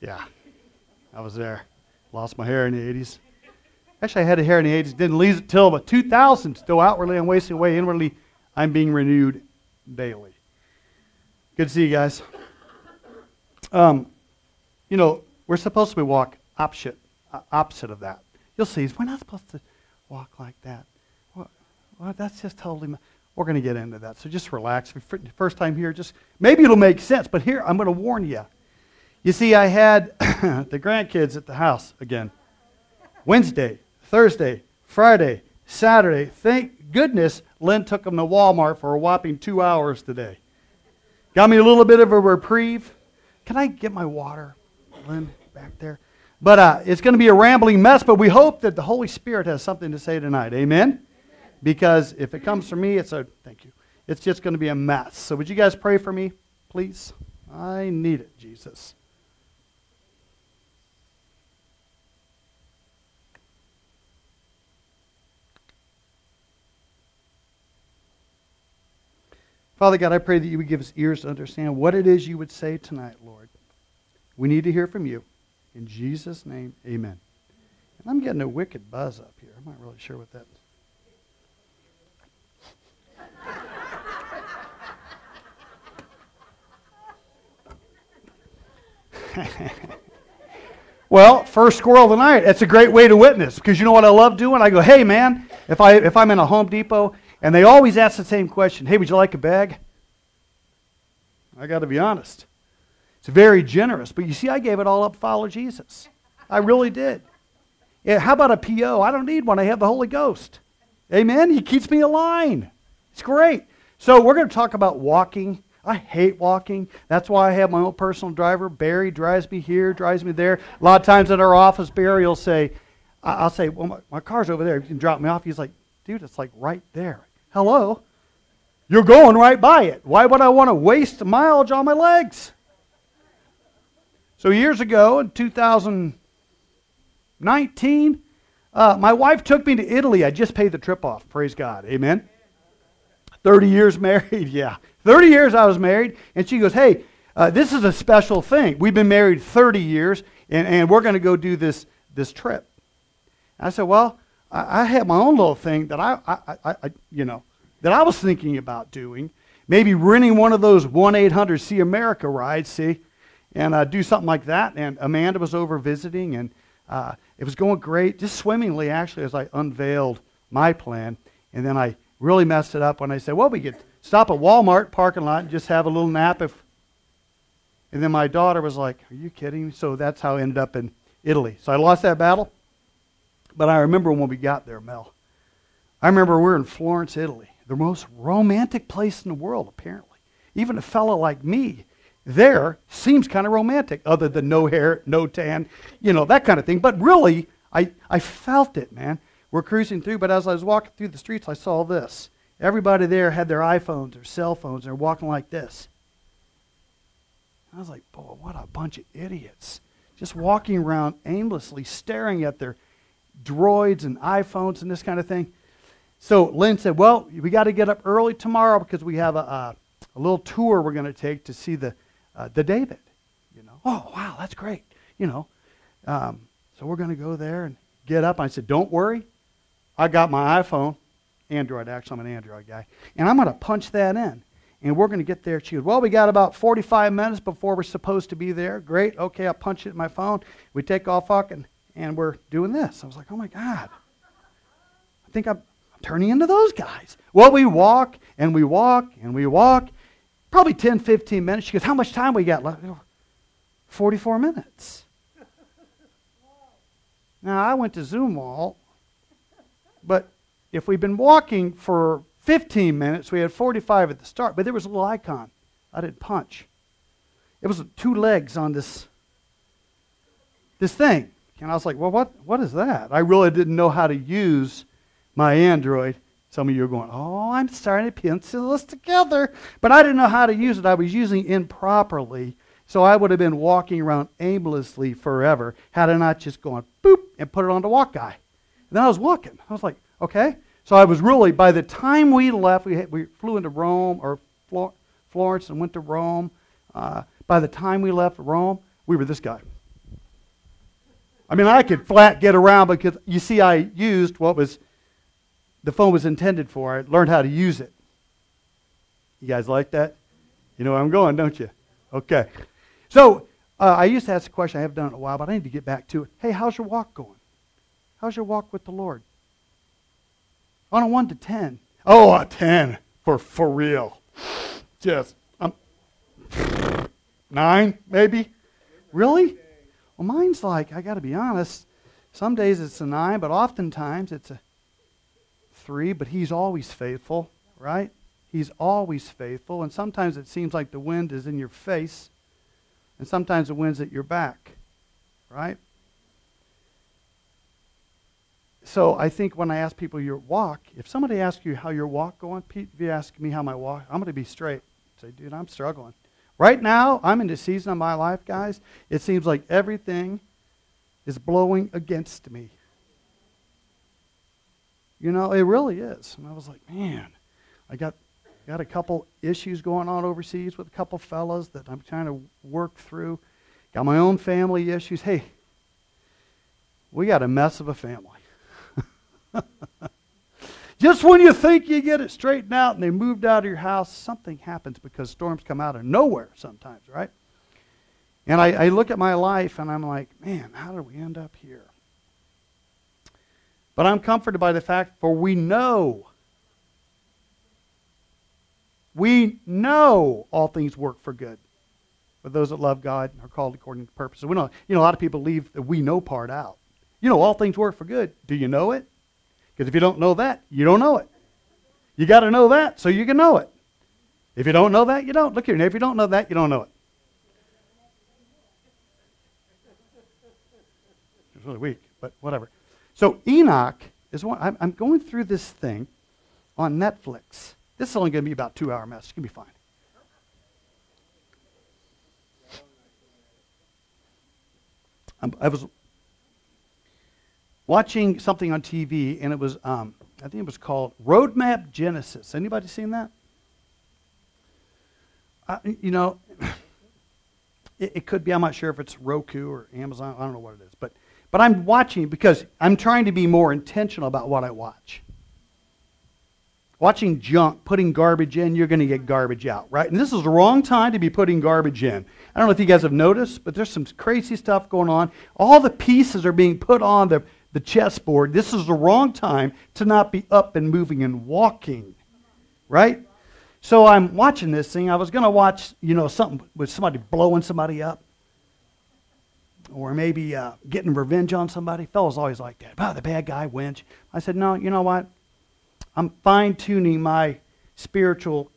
Yeah, I was there. Lost my hair in the 80s. Actually, I had a hair in the 80s. Didn't lose it till the 2000s. Still outwardly, I'm wasting away. Inwardly, I'm being renewed daily. Good to see you guys. Um, you know, we're supposed to be walk opposite, uh, opposite of that. You'll see, we're not supposed to walk like that. Well, well that's just totally. We're going to get into that. So just relax. First time here, just maybe it'll make sense. But here, I'm going to warn you. You see, I had the grandkids at the house again. Wednesday, Thursday, Friday, Saturday. Thank goodness Lynn took them to Walmart for a whopping two hours today. Got me a little bit of a reprieve. Can I get my water, Lynn, back there? But uh, it's going to be a rambling mess, but we hope that the Holy Spirit has something to say tonight. Amen? Because if it comes from me, it's a, thank you, it's just going to be a mess. So would you guys pray for me, please? I need it, Jesus. Father God, I pray that you would give us ears to understand what it is you would say tonight, Lord. We need to hear from you. In Jesus' name, amen. And I'm getting a wicked buzz up here. I'm not really sure what that is. well, first squirrel of the night. That's a great way to witness because you know what I love doing? I go, hey, man, if, I, if I'm in a Home Depot and they always ask the same question Hey, would you like a bag? I got to be honest. It's very generous. But you see, I gave it all up to follow Jesus. I really did. Yeah, how about a PO? I don't need one. I have the Holy Ghost. Amen. He keeps me aligned. It's great. So we're going to talk about walking. I hate walking. That's why I have my own personal driver. Barry drives me here, drives me there. A lot of times at our office, Barry will say, I'll say, well, my, my car's over there. You can drop me off. He's like, dude, it's like right there. Hello? You're going right by it. Why would I want to waste mileage on my legs? So, years ago in 2019, uh, my wife took me to Italy. I just paid the trip off. Praise God. Amen. 30 years married. Yeah. 30 years I was married. And she goes, Hey, uh, this is a special thing. We've been married 30 years, and, and we're going to go do this, this trip. I said, Well, I, I had my own little thing that I, I, I, I, you know, that I was thinking about doing. Maybe renting one of those 1 800 See America rides, see, and uh, do something like that. And Amanda was over visiting, and uh, it was going great, just swimmingly, actually, as I unveiled my plan. And then I really messed it up when I said, well, we could stop at Walmart parking lot and just have a little nap if. And then my daughter was like, Are you kidding? So that's how I ended up in Italy. So I lost that battle. But I remember when we got there, Mel. I remember we were in Florence, Italy, the most romantic place in the world, apparently. Even a fellow like me there seems kind of romantic, other than no hair, no tan, you know, that kind of thing. But really, I, I felt it, man. We're cruising through, but as I was walking through the streets, I saw this. Everybody there had their iPhones or cell phones. They're walking like this. I was like, boy, what a bunch of idiots. Just walking around aimlessly, staring at their droids and iPhones and this kind of thing. So Lynn said, Well, we got to get up early tomorrow because we have a, a, a little tour we're going to take to see the, uh, the David. You know, oh, wow, that's great. You know, um, so we're going to go there and get up. I said, Don't worry. I got my iPhone, Android, actually, I'm an Android guy, and I'm going to punch that in. And we're going to get there. She goes, Well, we got about 45 minutes before we're supposed to be there. Great. Okay, I'll punch it in my phone. We take off fucking and we're doing this. I was like, oh my God. I think I'm, turning into those guys. Well, we walk and we walk and we walk. Probably 10, 15 minutes. She goes, how much time we got left? 44 minutes. Now, I went to Zumwalt, but if we'd been walking for 15 minutes, we had 45 at the start, but there was a little icon. I didn't punch. It was two legs on this, this thing. And I was like, well, what, what is that? I really didn't know how to use my Android. Some of you are going, oh, I'm starting to pencil this together. But I didn't know how to use it. I was using it improperly. So I would have been walking around aimlessly forever had I not just gone boop and put it on the walk guy. And then I was walking. I was like, okay. So I was really, by the time we left, we, had, we flew into Rome or Florence and went to Rome. Uh, by the time we left Rome, we were this guy. I mean, I could flat get around because you see, I used what was the phone was intended for. I learned how to use it. You guys like that? You know where I'm going, don't you? Okay. So uh, I used to ask a question. I haven't done it in a while, but I need to get back to it. Hey, how's your walk going? How's your walk with the Lord? On a 1 to 10. Oh, a 10 for, for real. Just, um, 9 maybe? Really? Well, mine's like, I got to be honest, some days it's a 9, but oftentimes it's a 3, but he's always faithful, right? He's always faithful. And sometimes it seems like the wind is in your face, and sometimes the wind's at your back, right? So I think when I ask people your walk, if somebody asks you how your walk going, Pete, if you ask me how my walk, I'm going to be straight. Say, dude, I'm struggling. Right now, I'm in the season of my life, guys. It seems like everything is blowing against me. You know, it really is. And I was like, man, I got got a couple issues going on overseas with a couple fellas that I'm trying to work through. Got my own family issues. Hey, we got a mess of a family. Just when you think you get it straightened out and they moved out of your house, something happens because storms come out of nowhere sometimes, right? And I, I look at my life and I'm like, man, how did we end up here? But I'm comforted by the fact, for we know, we know all things work for good for those that love God and are called according to purpose. So we know, you know, a lot of people leave the we know part out. You know, all things work for good. Do you know it? Because if you don't know that, you don't know it. You got to know that so you can know it. If you don't know that, you don't. Look here. If you don't know that, you don't know it. It's really weak, but whatever. So Enoch is one. I'm, I'm going through this thing on Netflix. This is only going to be about two hour mess. It's going to be fine. I was watching something on TV, and it was, um, I think it was called Roadmap Genesis. Anybody seen that? Uh, you know, it, it, could be. I'm not sure if it's Roku or Amazon. I don't know what it is, but but I'm watching because I'm trying to be more intentional about what I watch. Watching junk, putting garbage in, you're going to get garbage out, right? And this is the wrong time to be putting garbage in. I don't know if you guys have noticed, but there's some crazy stuff going on. All the pieces are being put on the the chessboard. This is the wrong time to not be up and moving and walking, right? So I'm watching this thing. I was going to watch, you know, something with somebody blowing somebody up, or maybe uh, getting revenge on somebody. Fellas always like that. Oh, the bad guy wins. I said, no, you know what? I'm fine tuning my spiritual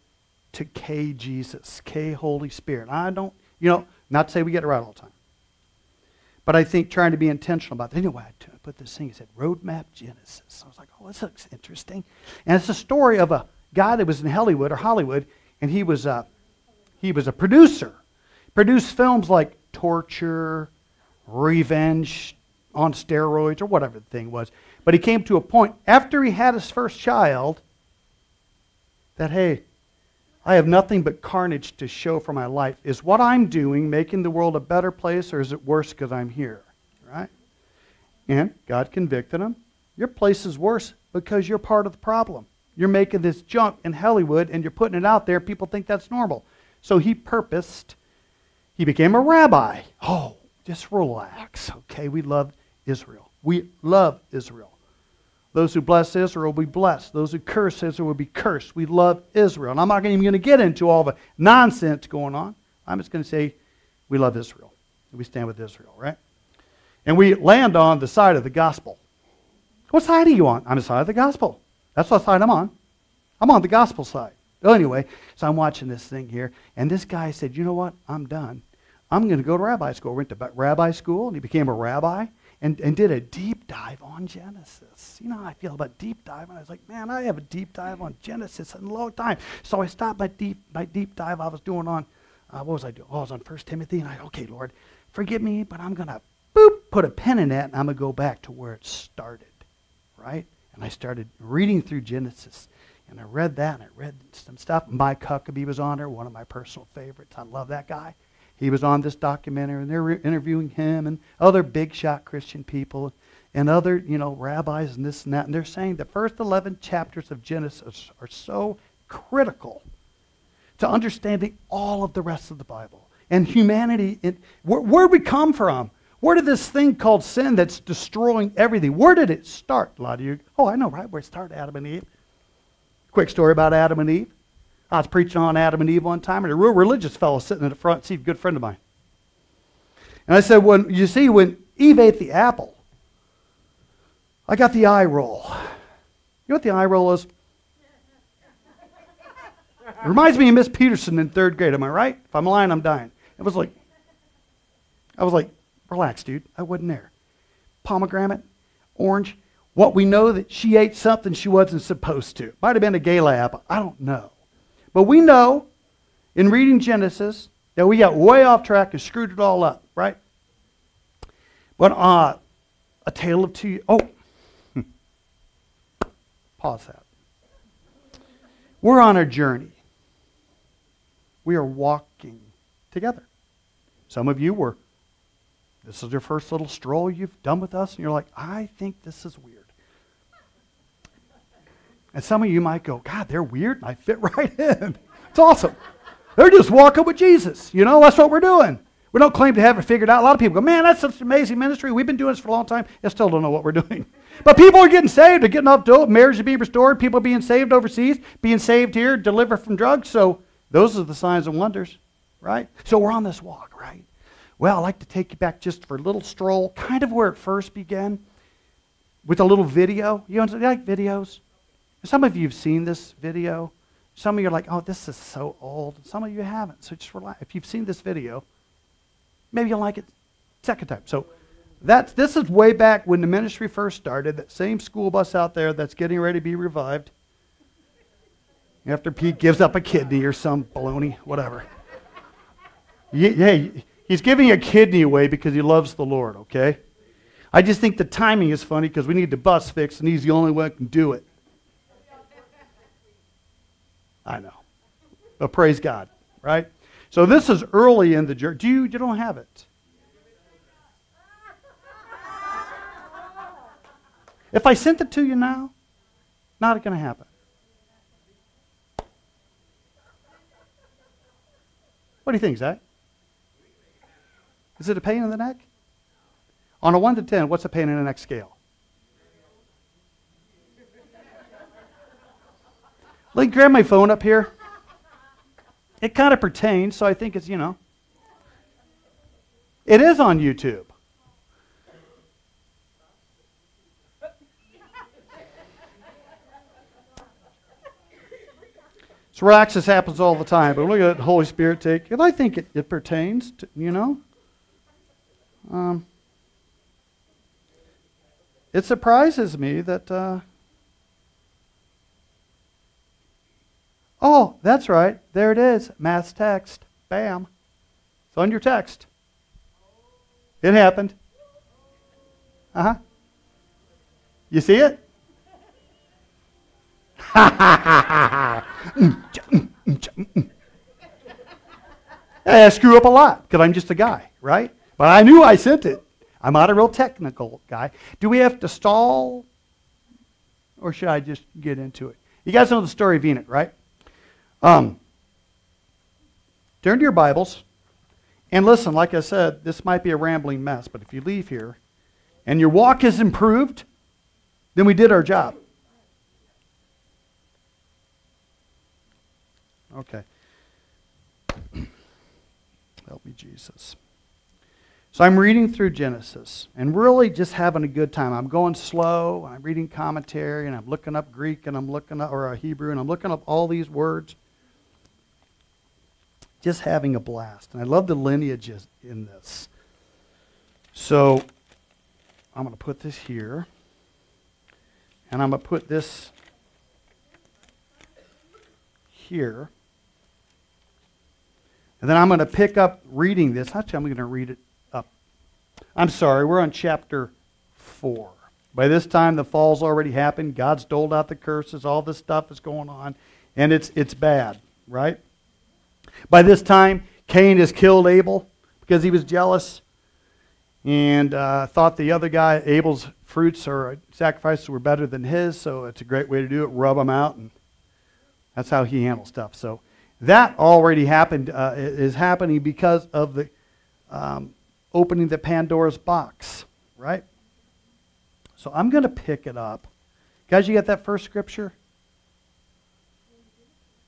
to K Jesus, K Holy Spirit. I don't, you know, not to say we get it right all the time. But I think trying to be intentional about that. Anyway, I put this thing, it said Roadmap Genesis. I was like, oh, this looks interesting. And it's a story of a guy that was in Hollywood or Hollywood, and he was a, he was a producer. Produced films like Torture, Revenge on Steroids, or whatever the thing was. But he came to a point after he had his first child that, hey, I have nothing but carnage to show for my life. Is what I'm doing making the world a better place, or is it worse because I'm here? Right? And God convicted him. Your place is worse because you're part of the problem. You're making this junk in Hollywood and you're putting it out there. People think that's normal. So he purposed, he became a rabbi. Oh, just relax, okay? We love Israel. We love Israel. Those who bless Israel will be blessed. Those who curse Israel will be cursed. We love Israel. And I'm not even going to get into all the nonsense going on. I'm just going to say we love Israel. We stand with Israel, right? And we land on the side of the gospel. What side are you on? I'm on the side of the gospel. That's what side I'm on. I'm on the gospel side. Well, anyway, so I'm watching this thing here, and this guy said, You know what? I'm done. I'm going to go to rabbi school. Went to rabbi school, and he became a rabbi and, and did a deep dive on Genesis. You know how I feel about deep dive. And I was like, man, I have a deep dive on Genesis in a long time. So I stopped my deep, my deep dive I was doing on, uh, what was I doing? Oh, I was on First Timothy. And I, okay, Lord, forgive me, but I'm going to, boop, put a pen in that, and I'm going to go back to where it started, right? And I started reading through Genesis. And I read that, and I read some stuff. Mike Huckabee was on there, one of my personal favorites. I love that guy. He was on this documentary, and they're interviewing him and other big shot Christian people and other, you know, rabbis and this and that. And they're saying the first 11 chapters of Genesis are so critical to understanding all of the rest of the Bible. And humanity, it, where, where did we come from? Where did this thing called sin that's destroying everything, where did it start? A lot of you, oh, I know, right? Where it started, Adam and Eve. Quick story about Adam and Eve. I was preaching on Adam and Eve one time, and a real religious fellow sitting in the front seat, a good friend of mine. And I said, when you see, when Eve ate the apple, I got the eye roll. You know what the eye roll is? It reminds me of Miss Peterson in third grade. Am I right? If I'm lying, I'm dying. It was like, I was like, relax, dude. I wasn't there. Pomegranate, orange. What we know that she ate something she wasn't supposed to. Might have been a gala apple. I don't know. But we know in reading Genesis that we got way off track and screwed it all up, right? But uh, a tale of two. Oh, pause that. We're on a journey. We are walking together. Some of you were, this is your first little stroll you've done with us, and you're like, I think this is weird. And some of you might go, God, they're weird, I fit right in. It's awesome. They're just walking with Jesus. You know, that's what we're doing. We don't claim to have it figured out. A lot of people go, man, that's such an amazing ministry. We've been doing this for a long time. I still don't know what we're doing. But people are getting saved. They're getting off dope. Marriage is being restored. People are being saved overseas, being saved here, delivered from drugs. So those are the signs and wonders, right? So we're on this walk, right? Well, I'd like to take you back just for a little stroll, kind of where it first began, with a little video. You, know, you like videos? Some of you have seen this video. Some of you are like, oh, this is so old. Some of you haven't. So just relax. If you've seen this video, maybe you'll like it second time. So that's, this is way back when the ministry first started. That same school bus out there that's getting ready to be revived. After Pete gives up a kidney or some baloney, whatever. Yeah, he's giving a kidney away because he loves the Lord, okay? I just think the timing is funny because we need the bus fixed and he's the only one who can do it. I know. But praise God, right? So this is early in the journey. Do you, you don't have it? If I sent it to you now, not going to happen. What do you think, Zach? Is it a pain in the neck? On a 1 to 10, what's a pain in the neck scale? Me grab my phone up here. It kind of pertains, so I think it's, you know. It is on YouTube. So relax, this happens all the time, but look at the Holy Spirit take. And I think it, it pertains to, you know. Um, it surprises me that uh, Oh, that's right. There it is. Mass text. Bam. It's on your text. It happened. Uh huh. You see it? I screw up a lot because I'm just a guy, right? But I knew I sent it. I'm not a real technical guy. Do we have to stall or should I just get into it? You guys know the story of Enoch, right? Um, turn to your Bibles and listen. Like I said, this might be a rambling mess, but if you leave here and your walk is improved, then we did our job. Okay. Help me, Jesus. So I'm reading through Genesis and really just having a good time. I'm going slow. I'm reading commentary and I'm looking up Greek and I'm looking up or Hebrew and I'm looking up all these words just having a blast. And I love the lineages in this. So I'm going to put this here. And I'm going to put this here. And then I'm going to pick up reading this. Actually, I'm going to read it up. I'm sorry, we're on chapter 4. By this time, the fall's already happened. God's doled out the curses. All this stuff is going on. And it's, it's bad, right? By this time, Cain has killed Abel because he was jealous and uh, thought the other guy, Abel's fruits or sacrifices were better than his, so it's a great way to do it. Rub them out, and that's how he handles stuff. So that already happened, uh, is happening because of the um, opening the Pandora's box, right? So I'm going to pick it up. Guys, you got that first scripture?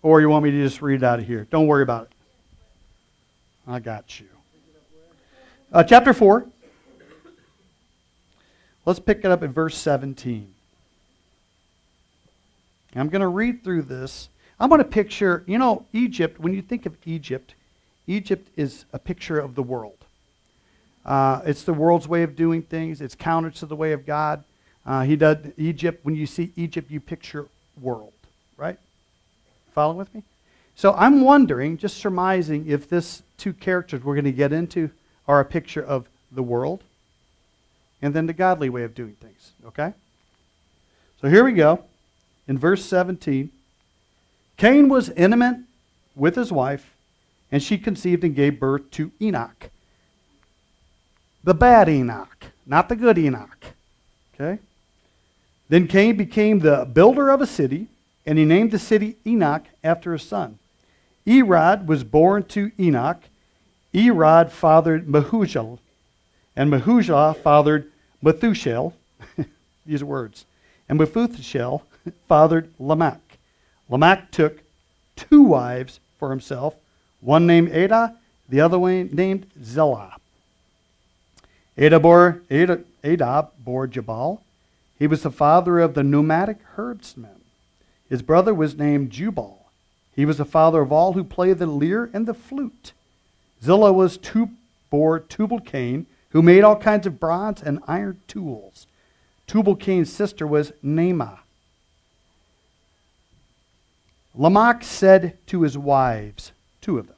Or you want me to just read it out of here? Don't worry about it. I got you. Uh, chapter 4. Let's pick it up at verse 17. I'm going to read through this. I'm going to picture, you know, Egypt, when you think of Egypt, Egypt is a picture of the world. Uh, it's the world's way of doing things. It's counter to the way of God. Uh, he does Egypt. When you see Egypt, you picture world, right? Follow with me. So I'm wondering, just surmising, if this two characters we're going to get into are a picture of the world and then the godly way of doing things. Okay? So here we go. In verse 17, Cain was intimate with his wife, and she conceived and gave birth to Enoch. The bad Enoch, not the good Enoch. Okay? Then Cain became the builder of a city, and he named the city Enoch after his son. Erod was born to Enoch. Erod fathered Mehujael, and Mehujael fathered Methuselah. These words. And Methuselah fathered Lamech. Lamech took two wives for himself, one named Adah, the other one named Zillah. Adah bore, Adah, Adah bore Jabal. He was the father of the nomadic herdsmen. His brother was named Jubal. He was the father of all who play the lyre and the flute. Zillah was two, bore Tubal Cain, who made all kinds of bronze and iron tools. Tubal Cain's sister was Naamah. Lamech said to his wives, two of them,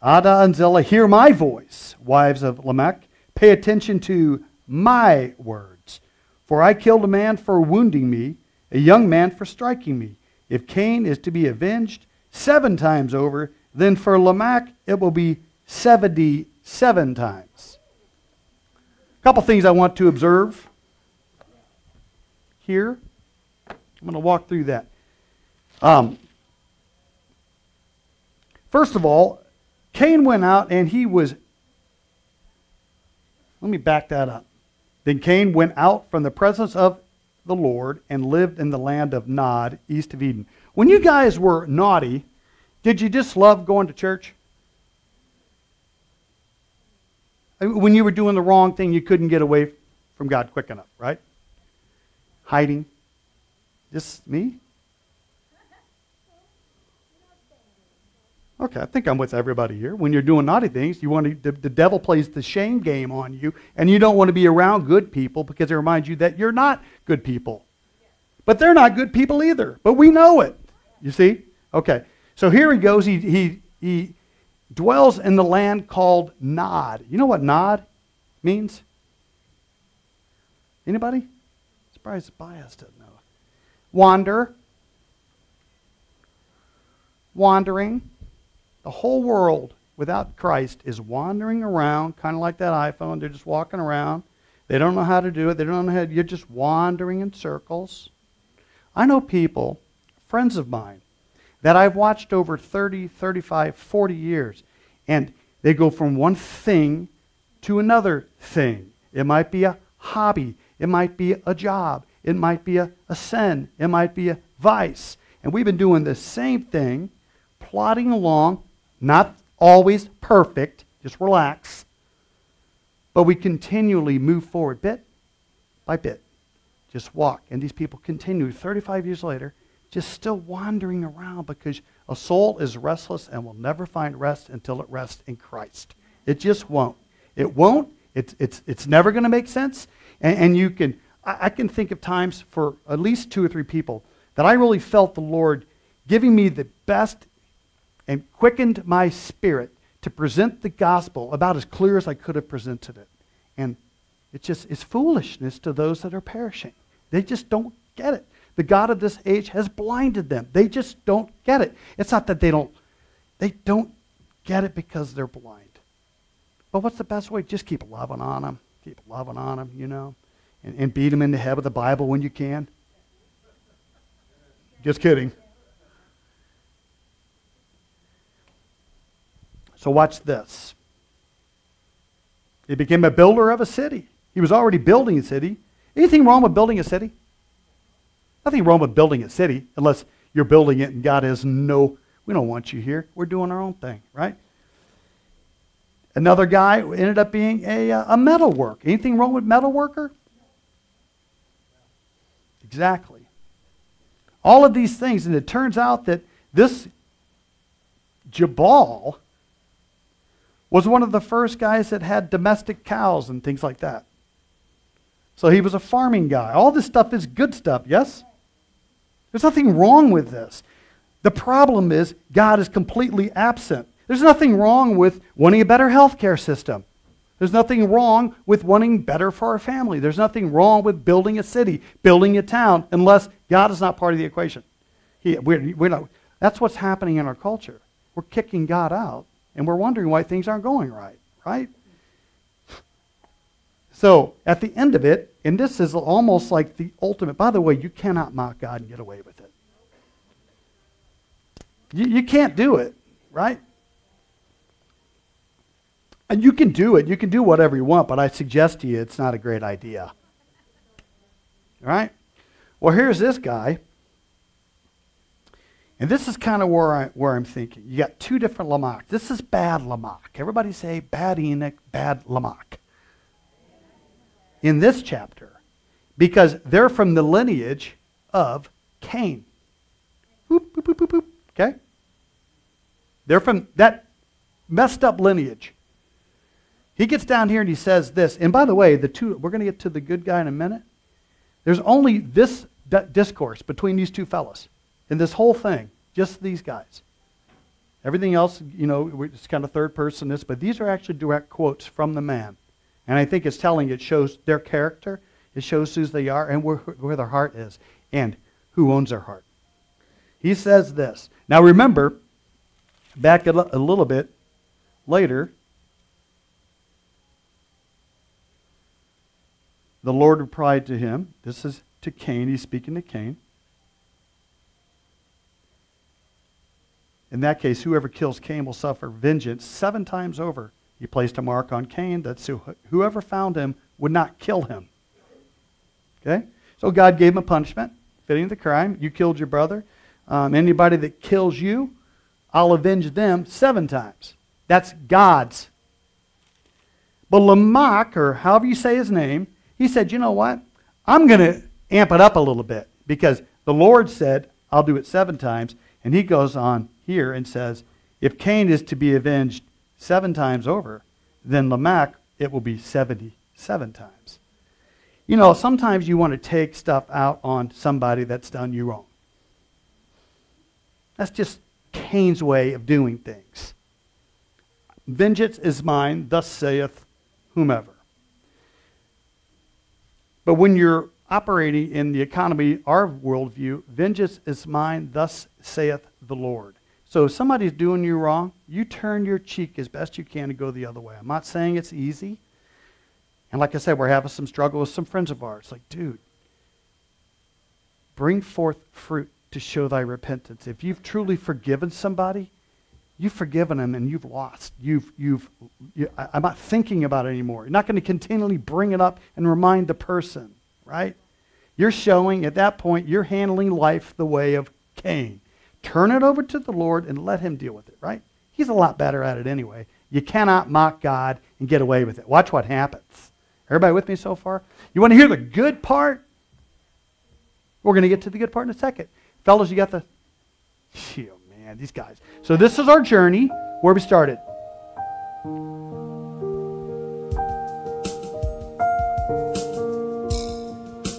Adah and Zillah, hear my voice, wives of Lamech. Pay attention to my words. For I killed a man for wounding me, a young man for striking me. If Cain is to be avenged seven times over, then for Lamech it will be 77 times. A couple things I want to observe here. I'm going to walk through that. Um, first of all, Cain went out and he was. Let me back that up. Then Cain went out from the presence of the Lord and lived in the land of Nod, east of Eden. When you guys were naughty, did you just love going to church? When you were doing the wrong thing, you couldn't get away from God quick enough, right? Hiding. Just me? Okay, I think I'm with everybody here. When you're doing naughty things, you want to, the, the devil plays the shame game on you, and you don't want to be around good people because it reminds you that you're not good people. But they're not good people either. But we know it. You see? Okay. So here he goes. He, he, he dwells in the land called Nod. You know what Nod means? Anybody? Surprised Bias doesn't know. Wander. Wandering. The whole world without Christ is wandering around, kind of like that iPhone. They're just walking around. They don't know how to do it. They don't know how to, you're just wandering in circles. I know people, friends of mine, that I've watched over 30, 35, 40 years, and they go from one thing to another thing. It might be a hobby. It might be a job. It might be a, a sin. It might be a vice. And we've been doing the same thing, plodding along, not always perfect, just relax. But we continually move forward bit by bit. Just walk. And these people continue 35 years later, just still wandering around because a soul is restless and will never find rest until it rests in Christ. It just won't. It won't. It's, it's, it's never going to make sense. And, and you can, I, I can think of times for at least two or three people that I really felt the Lord giving me the best and quickened my spirit to present the gospel about as clear as I could have presented it. And it's just it's foolishness to those that are perishing. They just don't get it. The God of this age has blinded them. They just don't get it. It's not that they don't They don't get it because they're blind. But what's the best way? Just keep loving on them. Keep loving on them, you know, and, and beat them in the head with the Bible when you can. Just kidding. So watch this. He became a builder of a city. He was already building a city. Anything wrong with building a city? Nothing wrong with building a city unless you're building it and God has no, we don't want you here. We're doing our own thing, right? Another guy ended up being a, uh, a metal worker. Anything wrong with metal worker? Exactly. All of these things, and it turns out that this Jabal was one of the first guys that had domestic cows and things like that. So he was a farming guy. All this stuff is good stuff, yes? There's nothing wrong with this. The problem is God is completely absent. There's nothing wrong with wanting a better healthcare system. There's nothing wrong with wanting better for our family. There's nothing wrong with building a city, building a town, unless God is not part of the equation. He, we're, we're not, that's what's happening in our culture. We're kicking God out, and we're wondering why things aren't going right, right? So at the end of it, and this is almost like the ultimate, by the way, you cannot mock God and get away with it. You, you can't do it, right? And you can do it. You can do whatever you want, but I suggest to you it's not a great idea. All right? Well, here's this guy. And this is kind of where, I, where I'm thinking. You got two different Lamech. This is bad Lamech. Everybody say bad Enoch, bad Lamech in this chapter because they're from the lineage of Cain. Boop, boop, boop, okay? They're from that messed up lineage. He gets down here and he says this. And by the way, the two we're going to get to the good guy in a minute. There's only this discourse between these two fellows in this whole thing, just these guys. Everything else, you know, it's kind of third person this, but these are actually direct quotes from the man. And I think it's telling, it shows their character, it shows who they are, and where, where their heart is, and who owns their heart. He says this. Now remember, back a, a little bit later, the Lord replied to him, this is to Cain, he's speaking to Cain. In that case, whoever kills Cain will suffer vengeance seven times over. He placed a mark on Cain that so whoever found him would not kill him. Okay? So God gave him a punishment fitting the crime. You killed your brother. Um, anybody that kills you, I'll avenge them seven times. That's God's. But Lamech, or however you say his name, he said, you know what? I'm going to amp it up a little bit because the Lord said, I'll do it seven times. And he goes on here and says, if Cain is to be avenged seven times over, then Lamech, it will be 77 times. You know, sometimes you want to take stuff out on somebody that's done you wrong. That's just Cain's way of doing things. Vengeance is mine, thus saith whomever. But when you're operating in the economy, our worldview, vengeance is mine, thus saith the Lord. So if somebody's doing you wrong, you turn your cheek as best you can to go the other way. I'm not saying it's easy. And like I said, we're having some struggle with some friends of ours. Like, dude, bring forth fruit to show thy repentance. If you've truly forgiven somebody, you've forgiven them and you've lost. You've, you've, you, I, I'm not thinking about it anymore. You're not going to continually bring it up and remind the person, right? You're showing at that point you're handling life the way of Cain. Turn it over to the Lord and let Him deal with it, right? He's a lot better at it anyway. You cannot mock God and get away with it. Watch what happens. Everybody with me so far? You want to hear the good part? We're going to get to the good part in a second. Fellas, you got the. Oh, man, these guys. So, this is our journey where we started.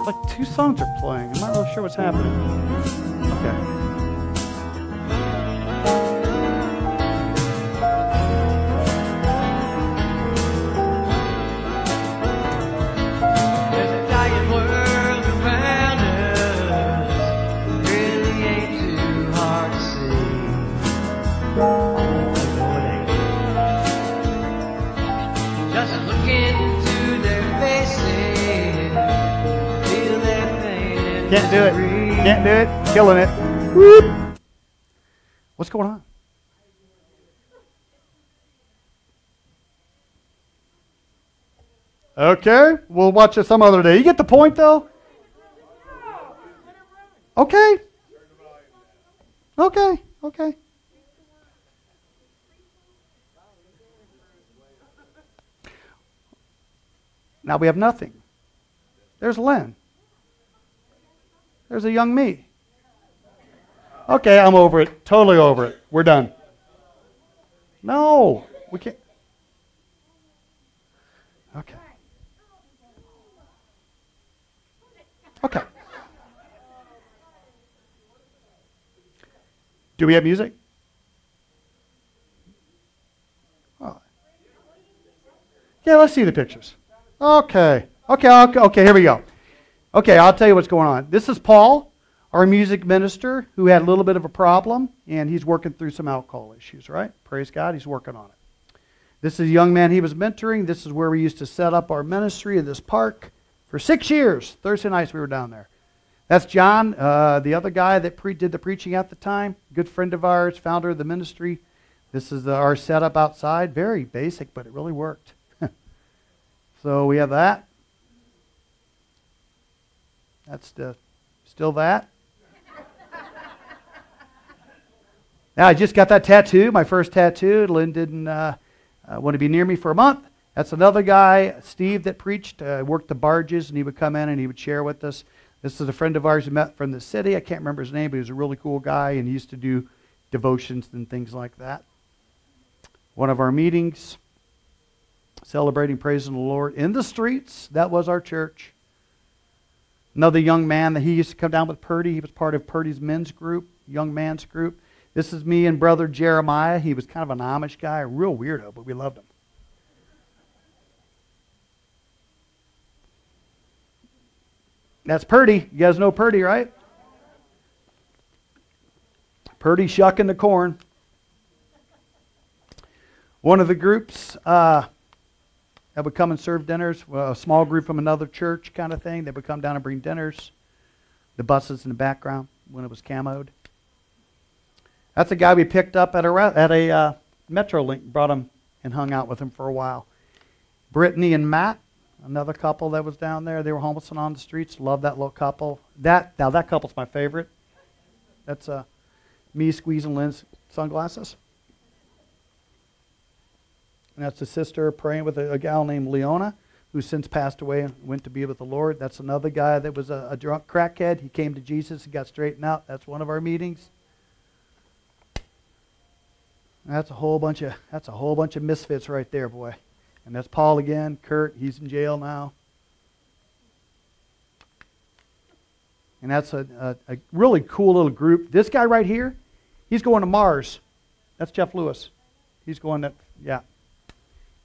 Like two songs are playing. I'm not really sure what's happening. Okay. Can't do it. Can't do it. Killing it. Whoop. What's going on? Okay, we'll watch it some other day. You get the point, though? Okay. Okay, okay. Now we have nothing. There's Len. There's a young me. Okay, I'm over it. Totally over it. We're done. No, we can't. Okay. Okay. Do we have music? Oh. Yeah, let's see the pictures. Okay. Okay, okay, okay, here we go. Okay, I'll tell you what's going on. This is Paul, our music minister, who had a little bit of a problem, and he's working through some alcohol issues, right? Praise God, he's working on it. This is a young man he was mentoring. This is where we used to set up our ministry in this park for six years. Thursday nights we were down there. That's John, uh, the other guy that pre- did the preaching at the time, good friend of ours, founder of the ministry. This is the, our setup outside. Very basic, but it really worked. so we have that. That's the, still that. now I just got that tattoo, my first tattoo. Lynn didn't uh, uh, want to be near me for a month. That's another guy, Steve, that preached, uh, worked the barges, and he would come in and he would share with us. This is a friend of ours who met from the city. I can't remember his name, but he was a really cool guy, and he used to do devotions and things like that. One of our meetings, celebrating praising the Lord in the streets. That was our church. Another young man that he used to come down with Purdy. He was part of Purdy's men's group, young man's group. This is me and brother Jeremiah. He was kind of an Amish guy, a real weirdo, but we loved him. That's Purdy. You guys know Purdy, right? Purdy shucking the corn. One of the groups uh, that would come and serve dinners, a small group from another church kind of thing, they would come down and bring dinners. The buses in the background when it was camoed. That's a guy we picked up at a, at a uh, Metrolink, brought him and hung out with him for a while. Brittany and Matt, another couple that was down there. They were homeless and on the streets. Love that little couple. That now that couple's my favorite. That's uh, me squeezing Lynn's sunglasses. And that's a sister praying with a, a gal named Leona, who's since passed away and went to be with the Lord. That's another guy that was a, a drunk crackhead. He came to Jesus and got straightened out. That's one of our meetings. That's a whole bunch of that's a whole bunch of misfits right there, boy. And that's Paul again. Kurt, he's in jail now. And that's a, a, a really cool little group. This guy right here, he's going to Mars. That's Jeff Lewis. He's going to, yeah.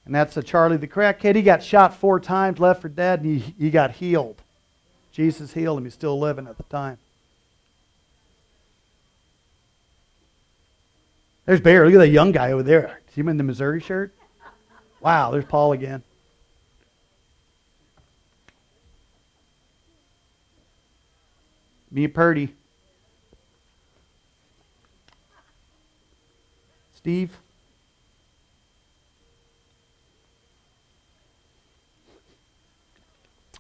And that's a Charlie the crackhead. He got shot four times, left for dead, and he, he got healed. Jesus healed him. He's still living at the time. There's Bear. Look at that young guy over there. See him in the Missouri shirt? Wow, there's Paul again. Me and Purdy. Steve.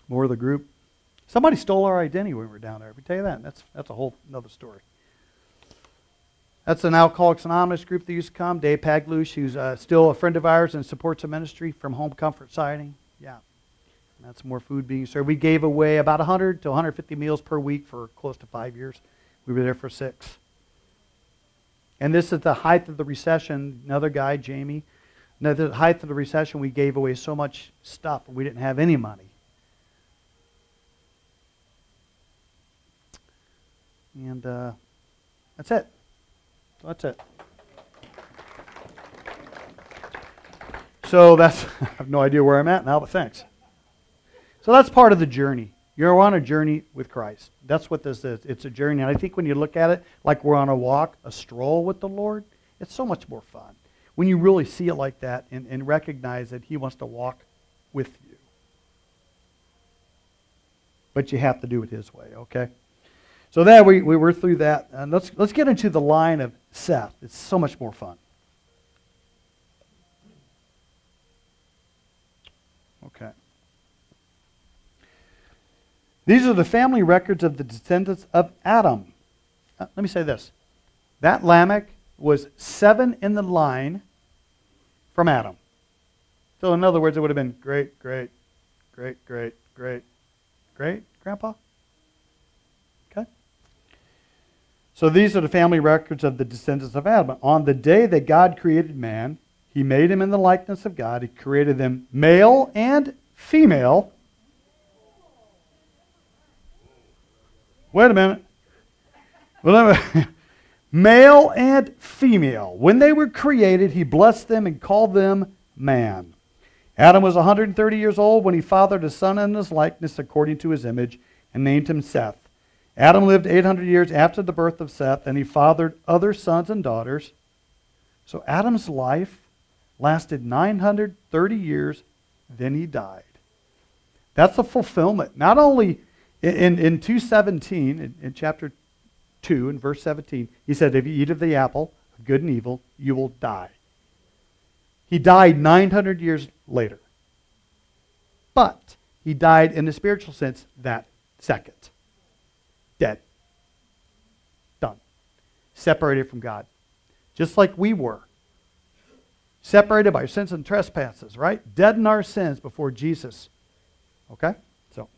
More of the group. Somebody stole our identity when we were down there. We tell you that. That's that's a whole another story. That's an Alcoholics Anonymous group that used to come. Dave Paglush, who's uh, still a friend of ours and supports a ministry from Home Comfort Siding. Yeah. And that's more food being served. We gave away about 100 to 150 meals per week for close to five years. We were there for six. And this is the height of the recession. Another guy, Jamie. Now, the height of the recession, we gave away so much stuff, we didn't have any money. And uh, that's it. That's it. So that's, I have no idea where I'm at now, but thanks. So that's part of the journey. You're on a journey with Christ. That's what this is. It's a journey. And I think when you look at it like we're on a walk, a stroll with the Lord, it's so much more fun. When you really see it like that and, and recognize that He wants to walk with you. But you have to do it his way, okay? So there we, we were through that. And let's, let's get into the line of Seth. It's so much more fun. Okay. These are the family records of the descendants of Adam. Uh, let me say this. That Lamech was seven in the line from Adam. So, in other words, it would have been great, great, great, great, great, great, grandpa? Okay? So, these are the family records of the descendants of Adam. On the day that God created man, he made him in the likeness of God. He created them male and female. Wait a minute. Well, male and female. When they were created, he blessed them and called them man. Adam was 130 years old when he fathered a son in his likeness according to his image and named him Seth. Adam lived 800 years after the birth of Seth, and he fathered other sons and daughters. So Adam's life lasted 930 years, then he died. That's a fulfillment. Not only in, in 217, in, in chapter 2, in verse 17, he said, If you eat of the apple good and evil, you will die. He died 900 years later. But he died in the spiritual sense that second. Dead. Done. Separated from God. Just like we were. Separated by sins and trespasses, right? Dead in our sins before Jesus. Okay? So.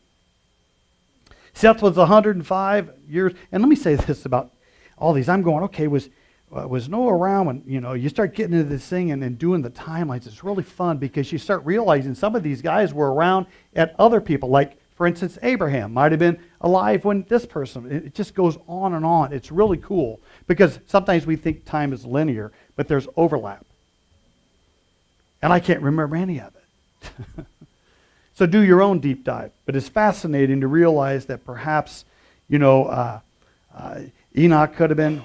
Seth was 105 years. And let me say this about all these. I'm going, okay, was uh, was Noah around when you know you start getting into this thing and then doing the timelines. It's really fun because you start realizing some of these guys were around at other people. Like for instance, Abraham might have been alive when this person. It just goes on and on. It's really cool because sometimes we think time is linear, but there's overlap, and I can't remember any of it. so do your own deep dive. But it's fascinating to realize that perhaps you know uh, uh, Enoch could have been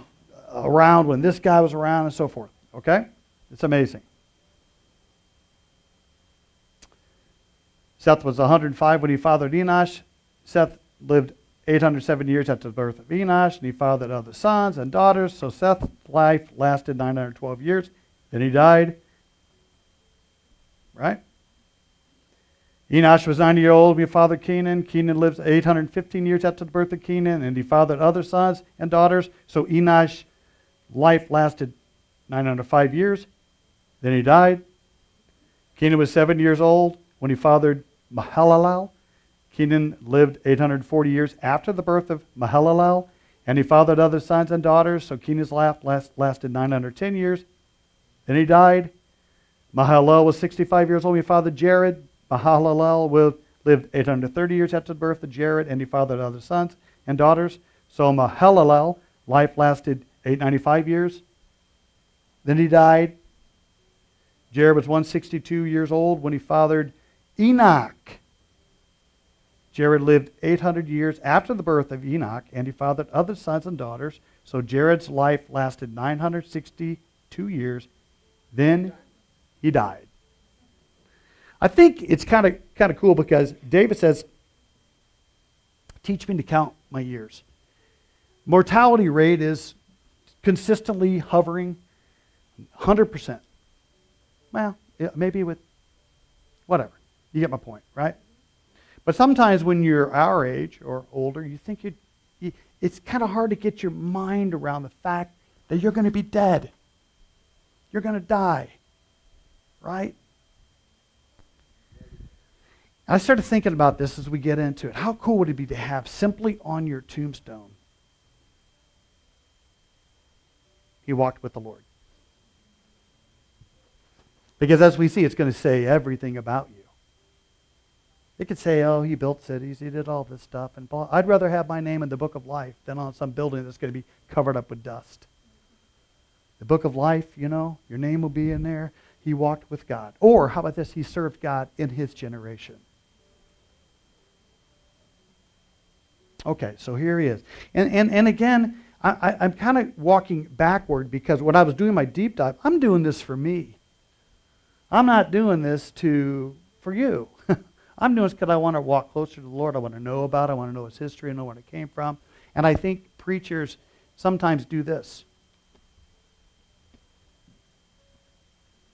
around when this guy was around and so forth. Okay? It's amazing. Seth was 105 when he fathered Enosh. Seth lived 807 years after the birth of Enosh, and he fathered other sons and daughters. So Seth's life lasted 912 years. Then he died. Right? Enosh was 90 years old when he fathered Kenan. Kenan lived 815 years after the birth of Kenan, and he fathered other sons and daughters. So Enosh's life lasted 905 years. Then he died. Kenan was seven years old when he fathered Mahalalel. Kenan lived 840 years after the birth of Mahalalel, and he fathered other sons and daughters, so Kenan's life last, lasted 910 years. Then he died. Mahalalel was 65 years old when he fathered Jared. Mahalalel lived 830 years after the birth of Jared, and he fathered other sons and daughters. So Mahalalel, life lasted 895 years. Then he died. Jared was 162 years old when he fathered Enoch. Jared lived 800 years after the birth of Enoch, and he fathered other sons and daughters. So Jared's life lasted 962 years. Then he died. I think it's kind of kind of cool because David says, "Teach me to count my years." Mortality rate is consistently hovering 100%. Well, maybe with whatever. You get my point, right? But sometimes when you're our age or older, you think you, you it's kind of hard to get your mind around the fact that you're going to be dead. You're going to die, right? I started thinking about this as we get into it. How cool would it be to have simply on your tombstone he walked with the Lord. Because as we see, it's going to say everything about you. It could say, oh, he built cities, he did all this stuff. And I'd rather have my name in the book of life than on some building that's going to be covered up with dust. The book of life, you know, your name will be in there. He walked with God. Or, how about this? He served God in his generation. Okay, so here he is. And, and, and again, I, am kind of walking backward because when I was doing my deep dive, I'm doing this for me. I'm not doing this to for you. I'm doing this because I want to walk closer to the Lord. I want to know about it. I want to know his history and know where it came from. And I think preachers sometimes do this.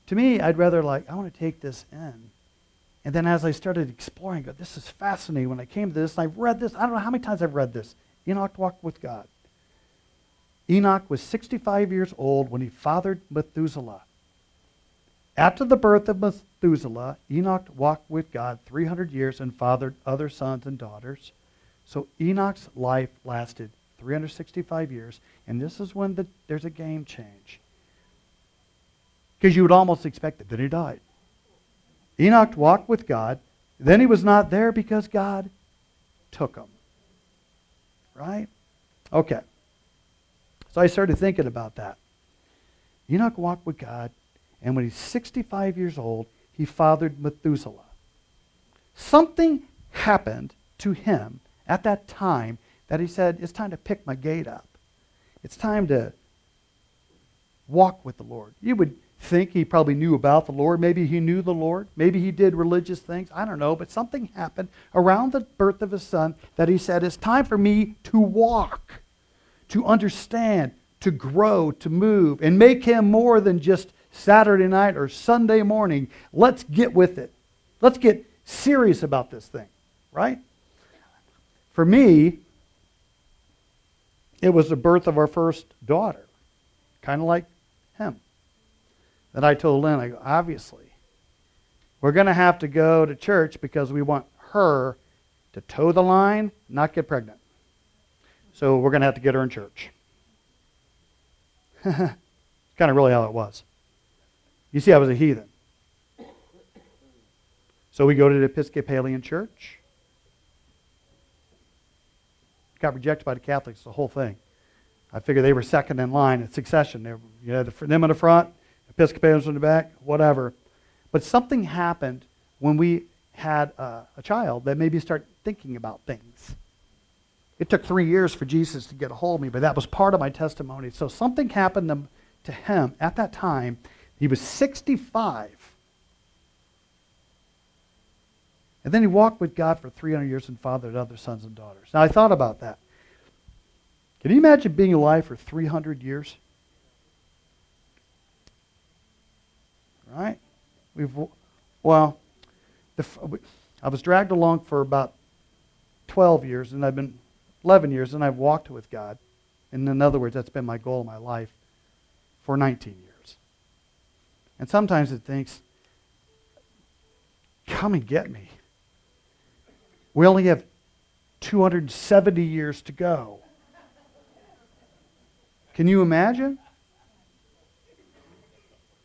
To me, I'd rather like, I want to take this in. And then as I started exploring, go, this is fascinating. When I came to this, and I've read this, I don't know how many times I've read this. Enoch walked with God. Enoch was 65 years old when he fathered Methuselah. After the birth of Methuselah, Enoch walked with God 300 years and fathered other sons and daughters. So Enoch's life lasted 365 years, and this is when the, there's a game change. Because you would almost expect it. Then he died. Enoch walked with God. Then he was not there because God took him. Right? Okay. So I started thinking about that. Enoch walked with God, and when he's 65 years old, he fathered Methuselah. Something happened to him at that time that he said, It's time to pick my gait up. It's time to walk with the Lord. You would think he probably knew about the Lord. Maybe he knew the Lord. Maybe he did religious things. I don't know. But something happened around the birth of his son that he said, It's time for me to walk, to understand, to grow, to move, and make him more than just Saturday night or Sunday morning. Let's get with it. Let's get serious about this thing, right? For me, it was the birth of our first daughter, kind of like him that I told Lynn, I go, obviously, we're going to have to go to church because we want her to toe the line, not get pregnant. So we're going to have to get her in church. it's kind of really how it was. You see, I was a heathen. So we go to the Episcopalian church. Got rejected by the Catholics, the whole thing. I figured they were second in line in succession. They you had them in the front, Episcopalians in the back, whatever. But something happened when we had a, a child that made me start thinking about things. It took three years for Jesus to get a hold of me, but that was part of my testimony. So something happened to him at that time. He was 65. And then he walked with God for 300 years and fathered other sons and daughters. Now, I thought about that. Can you imagine being alive for 300 years? right? We've, well, the, I was dragged along for about 12 years, and I've been 11 years, and I've walked with God. And in other words, that's been my goal in my life for 19 years. And sometimes it thinks, come and get me. We only have 270 years to go. Can you imagine?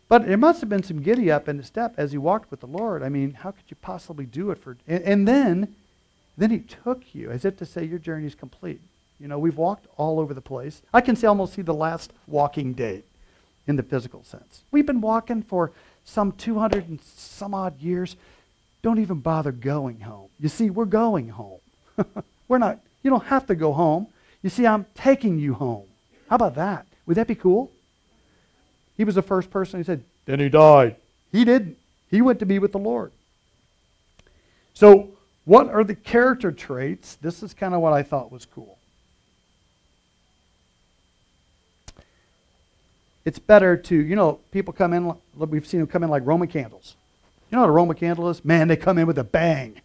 But it must have been some giddy up in the step as he walked with the Lord. I mean, how could you possibly do it for? And, and then, then he took you as if to say your journey is complete. You know, we've walked all over the place. I can see, almost see the last walking date in the physical sense. We've been walking for some 200 and some odd years. Don't even bother going home. You see, we're going home. we're not, you don't have to go home. You see, I'm taking you home. How about that? Would that be cool? He was the first person who said, Then he died. He didn't. He went to be with the Lord. So, what are the character traits? This is kind of what I thought was cool. It's better to, you know, people come in, we've seen them come in like Roman candles. You know what a Roman candle is? Man, they come in with a bang.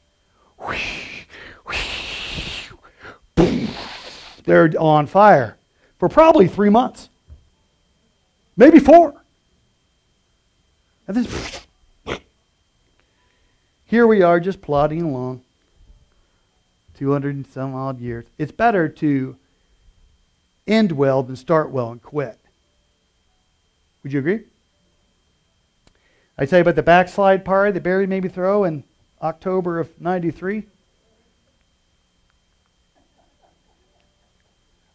They're on fire for probably three months. Maybe four. And then here we are just plodding along. 200 and some odd years. It's better to end well than start well and quit. Would you agree? I tell you about the backslide party that Barry made me throw in October of 93.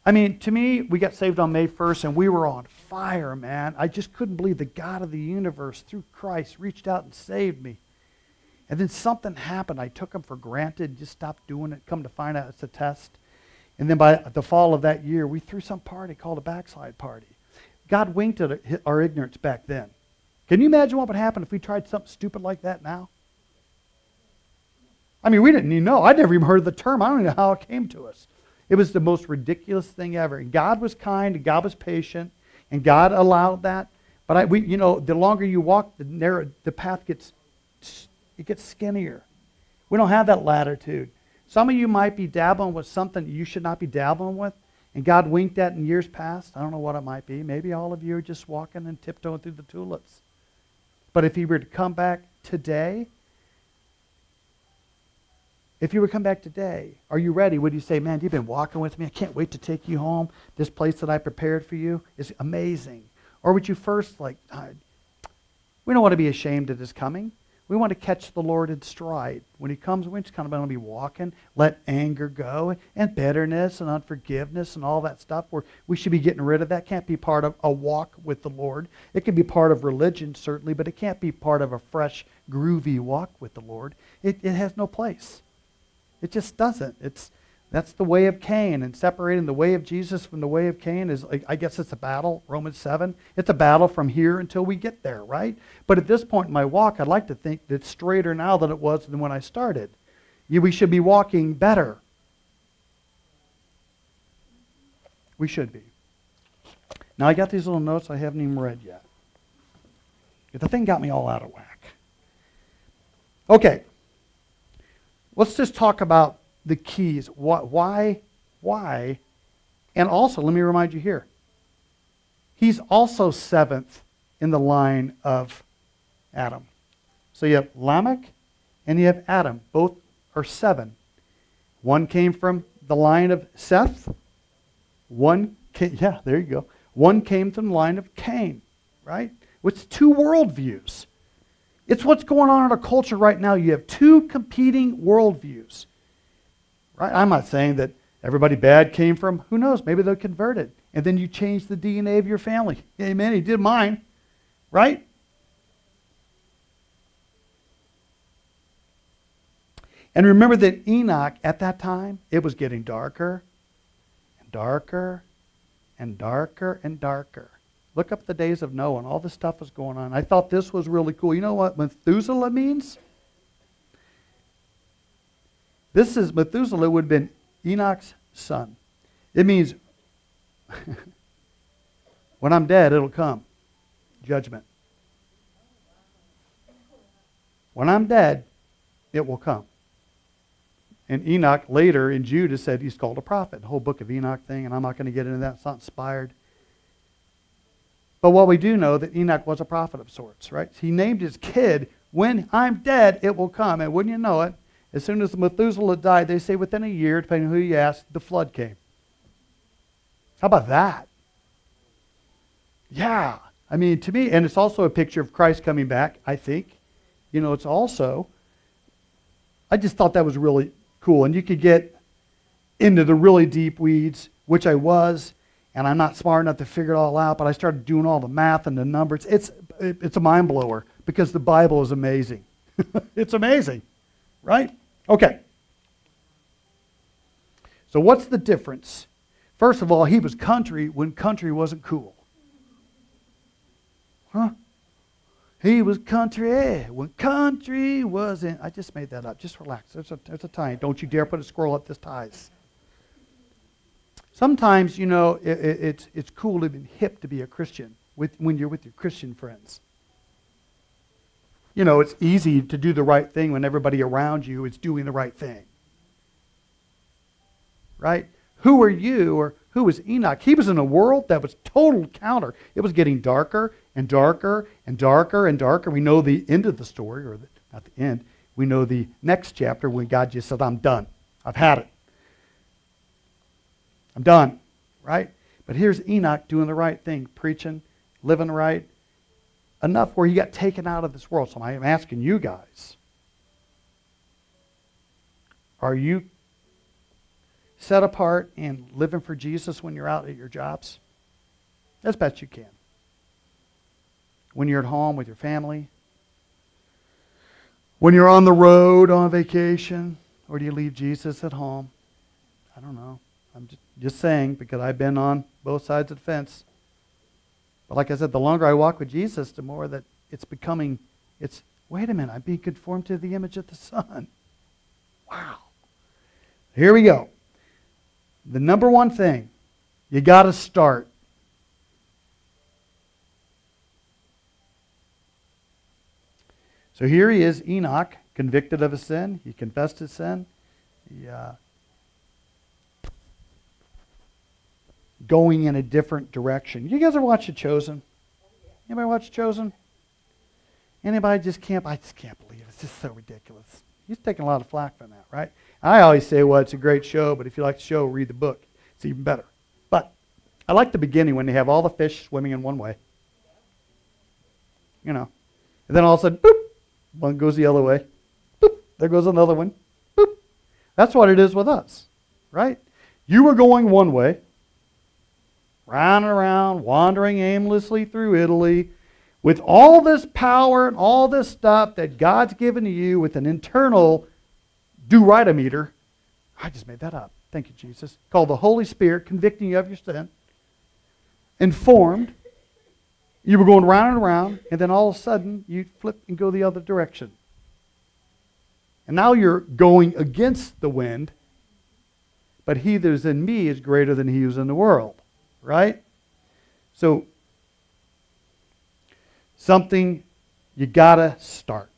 I mean, to me, we got saved on May 1st and we were on fire, man. I just couldn't believe the God of the universe, through Christ, reached out and saved me. And then something happened. I took him for granted, just stopped doing it, come to find out it's a test. And then by the fall of that year, we threw some party called a backslide party. God winked at our ignorance back then. Can you imagine what would happen if we tried something stupid like that now? I mean, we didn't even know. I'd never even heard of the term. I don't even know how it came to us. It was the most ridiculous thing ever. And God was kind, God was patient, and God allowed that. But I, we, you know, the longer you walk, the narrow, the path gets, it gets skinnier. We don't have that latitude. Some of you might be dabbling with something you should not be dabbling with, and God winked at in years past. I don't know what it might be. Maybe all of you are just walking and tiptoeing through the tulips. But if He were to come back today, if you were to come back today, are you ready? Would you say, Man, you've been walking with me. I can't wait to take you home. This place that I prepared for you is amazing. Or would you first, like, we don't want to be ashamed of his coming. We want to catch the Lord in stride. When he comes, we're just kind of going to be walking. Let anger go and bitterness and unforgiveness and all that stuff. Where we should be getting rid of that. Can't be part of a walk with the Lord. It can be part of religion, certainly, but it can't be part of a fresh, groovy walk with the Lord. It, it has no place. It just doesn't. It's that's the way of Cain, and separating the way of Jesus from the way of Cain is, I guess it's a battle, Romans 7. It's a battle from here until we get there, right? But at this point in my walk, I'd like to think that it's straighter now than it was than when I started. We should be walking better. We should be. Now, I got these little notes I haven't even read yet. The thing got me all out of whack. Okay. Let's just talk about the keys. Why? Why? And also, let me remind you here. He's also seventh in the line of Adam. So you have Lamech and you have Adam. Both are seven. One came from the line of Seth. One came, yeah, there you go. One came from the line of Cain, right? It's two worldviews. It's what's going on in our culture right now. You have two competing worldviews. Right? I'm not saying that everybody bad came from, who knows, maybe they're converted. And then you change the DNA of your family. Amen. He did mine. Right? And remember that Enoch, at that time, it was getting darker and darker and darker and darker. Look up the days of Noah, and all this stuff was going on. I thought this was really cool. You know what Methuselah means? This is Methuselah would have been Enoch's son. It means when I'm dead, it'll come judgment. When I'm dead, it will come. And Enoch later in Judah said he's called a prophet. The whole book of Enoch thing, and I'm not going to get into that. It's not inspired. But what we do know that Enoch was a prophet of sorts, right? He named his kid, when I'm dead, it will come. And wouldn't you know it, as soon as Methuselah died, they say within a year, depending who you ask, the flood came. How about that? Yeah. I mean, to me, and it's also a picture of Christ coming back, I think. You know, it's also, I just thought that was really cool. And you could get into the really deep weeds, which I was, and I'm not smart enough to figure it all out, but I started doing all the math and the numbers. It's, it's a mind blower because the Bible is amazing. it's amazing, right? Okay. So, what's the difference? First of all, he was country when country wasn't cool. Huh? He was country eh, when country wasn't. I just made that up. Just relax. There's a, there's a time. Don't you dare put a squirrel up this ties. Sometimes, you know, it, it, it's, it's cool and hip to be a Christian with, when you're with your Christian friends you know, it's easy to do the right thing when everybody around you is doing the right thing. Right? Who are you or who was Enoch? He was in a world that was total counter. It was getting darker and darker and darker and darker. We know the end of the story, or the, not the end. We know the next chapter when God just said, I'm done. I've had it. I'm done. Right? But here's Enoch doing the right thing, preaching, living right, enough where he got taken out of this world. So I'm asking you guys are you set apart and living for Jesus when you're out at your jobs? As best you can. When you're at home with your family? When you're on the road on vacation? Or do you leave Jesus at home? I don't know. I'm just, just saying because I've been on both sides of the fence. But like I said, the longer I walk with Jesus, the more that it's becoming, it's, wait a minute, I'm being conformed to the image of the Son. Wow. Here we go. The number one thing, you got to start. So here he is, Enoch, convicted of a sin. He confessed his sin. He, uh, going in a different direction. You guys ever watch The Chosen? Anybody watch Chosen? Anybody just can't? I just can't believe it. It's just so ridiculous. He's taking a lot of flack from that, right? I always say, well, it's a great show, but if you like the show, read the book. It's even better. But I like the beginning when they have all the fish swimming in one way. You know. And then all of a sudden, boop, one goes the other way. Boop, there goes another one. Boop. That's what it is with us, right? You were going one way, round and around, wandering aimlessly through Italy, with all this power and all this stuff that God's given to you with an internal do right meter. I just made that up. Thank you, Jesus. Called the Holy Spirit, convicting you of your sin. Informed. You were going round and around, and then all of a sudden you flip and go the other direction. And now you're going against the wind, but he that is in me is greater than he who's in the world. Right? So something you got to start.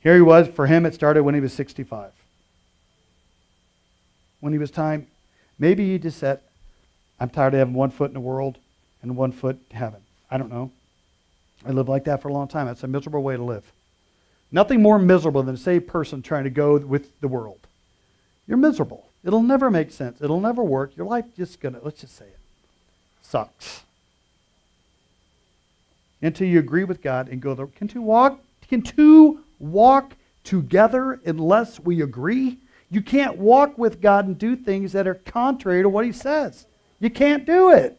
Here he was. For him, it started when he was 65. When he was time, maybe he just said, I'm tired of having one foot in the world and one foot in heaven. I don't know. I lived like that for a long time. That's a miserable way to live. Nothing more miserable than a saved person trying to go with the world. You're miserable. It'll never make sense. It'll never work. Your life just gonna, let's just say it, sucks until you agree with God and go there. Can two walk? Can two walk together unless we agree? You can't walk with God and do things that are contrary to what He says. You can't do it.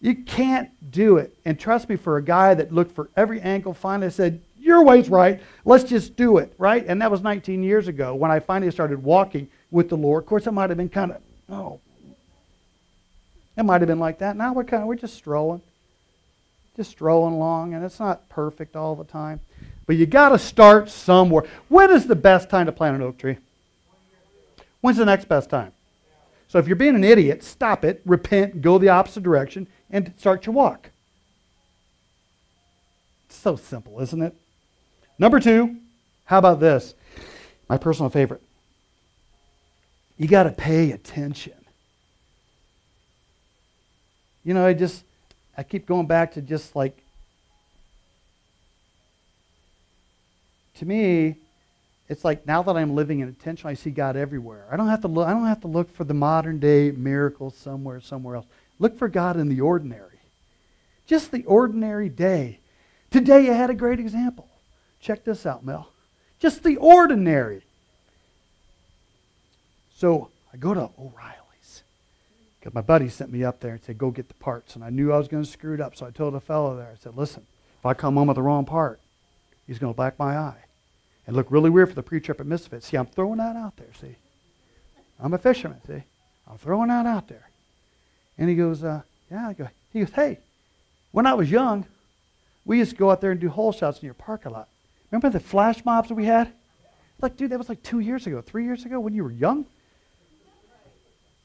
You can't do it. And trust me, for a guy that looked for every angle, finally said, Your way's right. Let's just do it, right? And that was 19 years ago when I finally started walking with the Lord. Of course, it might have been kind of, oh, it might have been like that. Now we're kind of, we're just strolling just strolling along, and it's not perfect all the time. But you got to start somewhere. When is the best time to plant an oak tree? When's the next best time? So if you're being an idiot, stop it, repent, go the opposite direction, and start your walk. It's so simple, isn't it? Number two, how about this? My personal favorite. You got to pay attention. You know, I just I keep going back to just like, to me, it's like now that I'm living in attention, I see God everywhere. I don't have to look, I don't have to look for the modern day miracles somewhere, somewhere else. Look for God in the ordinary. Just the ordinary day. Today you had a great example. Check this out, Mel. Just the ordinary. So I go to O'Reilly. Because my buddy sent me up there and said, go get the parts. And I knew I was going to screw it up. So I told the fellow there, I said, listen, if I come home with the wrong part, he's going to black my eye. And look really weird for the pre-trip at Misfits. See, I'm throwing that out there, see. I'm a fisherman, see. I'm throwing that out there. And he goes, uh, yeah. I go, he goes, hey, when I was young, we used to go out there and do hole shots in your parking lot. Remember the flash mobs that we had? Like, dude, that was like two years ago, three years ago when you were young.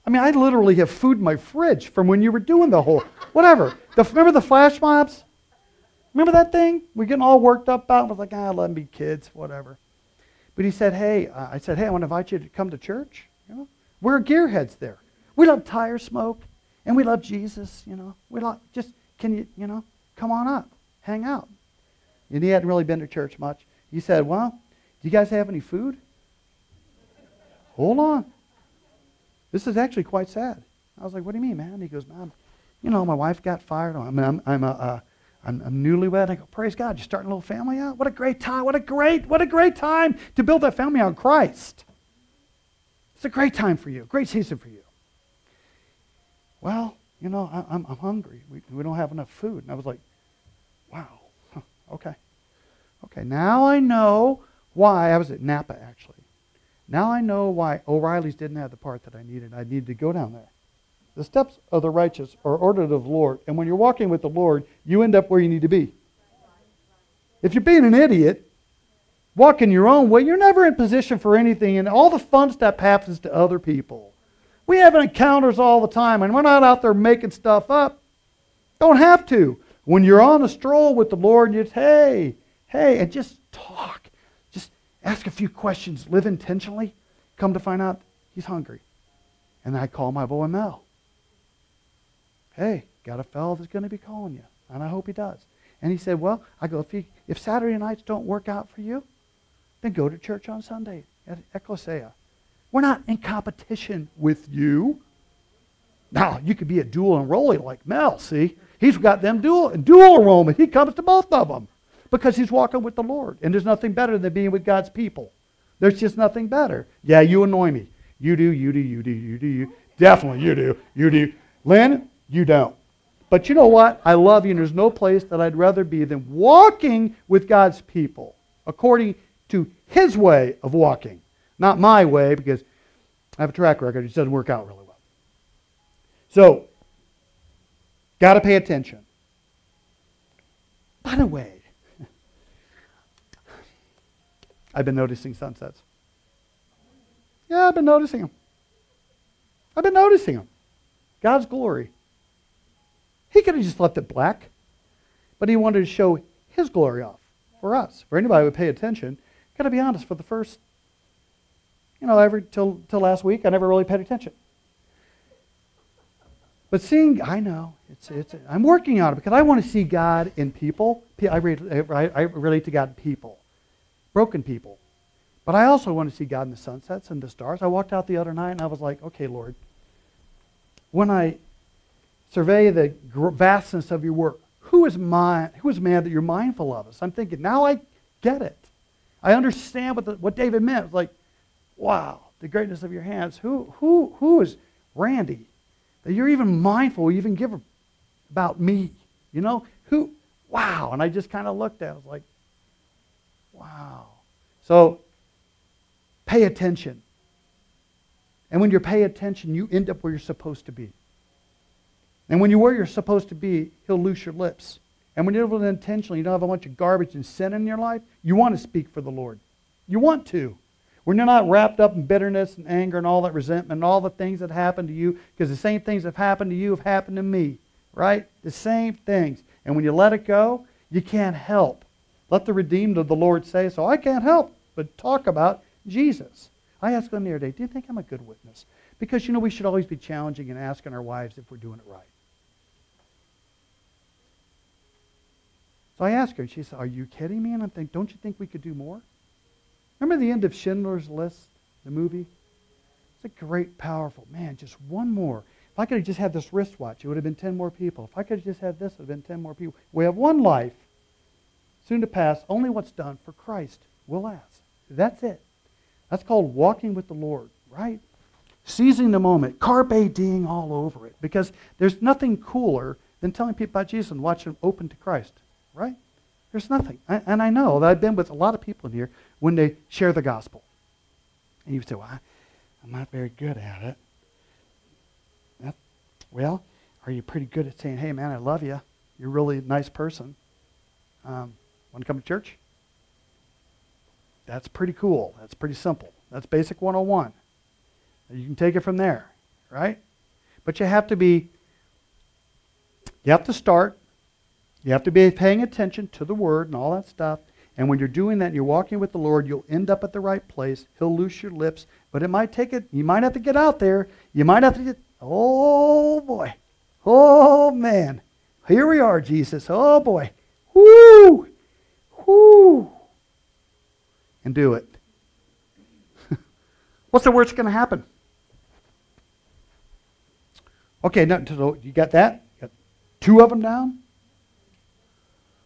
I mean, I literally have food in my fridge from when you were doing the whole, whatever. The, remember the flash mobs? Remember that thing? We're getting all worked up about. I was like, ah, let be kids, whatever. But he said, hey, uh, I said, hey, I want to invite you to come to church. You know, we're gearheads there. We love tire smoke, and we love Jesus. You know, we love just can you, you know, come on up, hang out. And he hadn't really been to church much. He said, well, do you guys have any food? Hold on. This is actually quite sad. I was like, what do you mean, man? He goes, man, you know, my wife got fired. I mean, I'm, I'm, a, uh, I'm, I'm newlywed. I go, praise God, you're starting a little family out? What a great time. What a great, what a great time to build that family on Christ. It's a great time for you, great season for you. Well, you know, I, am I'm hungry. We, we don't have enough food. And I was like, wow, huh, okay. Okay, now I know why. I was at Napa, actually. Now I know why O'Reilly's didn't have the part that I needed. I needed to go down there. The steps of the righteous are ordered of the Lord. And when you're walking with the Lord, you end up where you need to be. If you're being an idiot, walking your own way, you're never in position for anything, and all the fun stuff happens to other people. We have encounters all the time, and we're not out there making stuff up. Don't have to. When you're on a stroll with the Lord, you just, hey, hey, and just talk. Ask a few questions. Live intentionally. Come to find out he's hungry. And I call my boy Mel. Hey, got a fellow that's going to be calling you, and I hope he does. And he said, well, I go, if, he, if Saturday nights don't work out for you, then go to church on Sunday at Ecclesia. We're not in competition with you. Now, you could be a dual enrollee like Mel, see? He's got them dual, dual enrollment. He comes to both of them because he's walking with the Lord. And there's nothing better than being with God's people. There's just nothing better. Yeah, you annoy me. You do, you do, you do, you do, you. Definitely you do, you do. Lynn, you don't. But you know what? I love you, and there's no place that I'd rather be than walking with God's people according to His way of walking, not my way, because I have a track record. It doesn't work out really well. So, got to pay attention. By the way, I've been noticing sunsets. Yeah, I've been noticing them. I've been noticing them. God's glory. He could have just left it black, but he wanted to show his glory off for us. For anybody who would pay attention, got to be honest, for the first, you know, every till till last week, I never really paid attention. But seeing, I know, it's, it's, I'm working on it because I want to see God in people. I relate, I relate to God in people, broken people. But I also want to see God in the sunsets and the stars. I walked out the other night and I was like, okay, Lord, when I survey the vastness of your work, who is, mind, who is man that you're mindful of us? I'm thinking, now I get it. I understand what, the, what David meant. It's like, wow, the greatness of your hands. Who, who, who is Randy? That you're even mindful, you even give about me. You know, who, wow. And I just kind of looked at it. I was like, wow. So pay attention. And when you pay attention, you end up where you're supposed to be. And when you're where you're supposed to be, he'll loose your lips. And when you're intentionally, you don't have a bunch of garbage and sin in your life, you want to speak for the Lord. You want to. When you're not wrapped up in bitterness and anger and all that resentment and all the things that happened to you, because the same things that have happened to you have happened to me, right? The same things. And when you let it go, you can't help. Let the redeemed of the Lord say so. I can't help but talk about Jesus. I asked them the other day, do you think I'm a good witness? Because, you know, we should always be challenging and asking our wives if we're doing it right. So I asked her, and she said, Are you kidding me? And I'm thinking, Don't you think we could do more? Remember the end of Schindler's List, the movie? It's a great, powerful, man, just one more. If I could have just had this wristwatch, it would have been 10 more people. If I could have just had this, it would have been 10 more people. We have one life, soon to pass. Only what's done for Christ will last. That's it. That's called walking with the Lord, right? Seizing the moment, carpe diem all over it. Because there's nothing cooler than telling people about Jesus and watching them open to Christ right? There's nothing. I, and I know that I've been with a lot of people in here when they share the gospel. And you say, well, I, am not very good at it. That, well, are you pretty good at saying, hey, man, I love you. You're really a nice person. Um, want to come to church? That's pretty cool. That's pretty simple. That's basic 101. You can take it from there, right? But you have to be, you have to start you have to be paying attention to the word and all that stuff. And when you're doing that and you're walking with the Lord, you'll end up at the right place. He'll loose your lips. But it might take it, you might have to get out there. You might have to get, oh boy. Oh man. Here we are, Jesus. Oh boy. Whoo! Whoo! And do it. What's the worst going to happen? Okay, now, you got that? You got two of them down?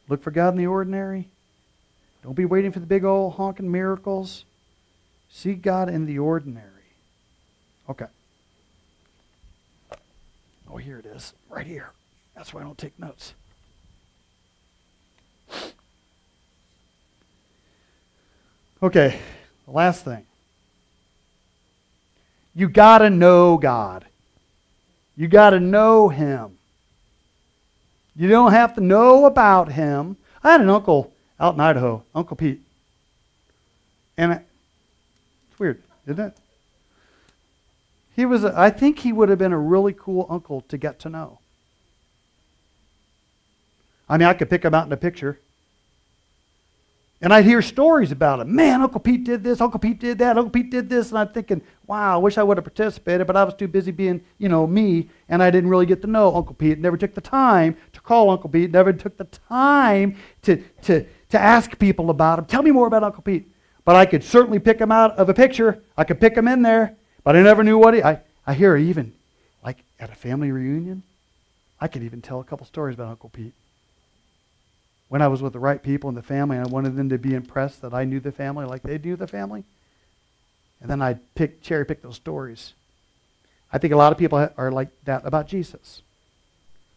Look for God in the ordinary. Don't be waiting for the big old honking miracles. See God in the ordinary. Okay. Oh, here it is. Right here. That's why I don't take notes. Okay, the last thing. You got to know God. You got to know Him. You don't have to know about him. I had an uncle out in Idaho, Uncle Pete. And I, it's weird, isn't it? He was, a, I think he would have been a really cool uncle to get to know. I mean, I could pick him out in a picture. And I'd hear stories about him. Man, Uncle Pete did this, Uncle Pete did that, Uncle Pete did this. And I'm thinking, wow, I wish I would have participated, but I was too busy being, you know, me, and I didn't really get to know Uncle Pete. Never took the time to call Uncle Pete, never took the time to, to, to ask people about him. Tell me more about Uncle Pete. But I could certainly pick him out of a picture. I could pick him in there, but I never knew what he, I, I hear even, like at a family reunion, I could even tell a couple stories about Uncle Pete when I was with the right people in the family, I wanted them to be impressed that I knew the family like they knew the family. And then I'd pick, cherry pick those stories. I think a lot of people are like that about Jesus.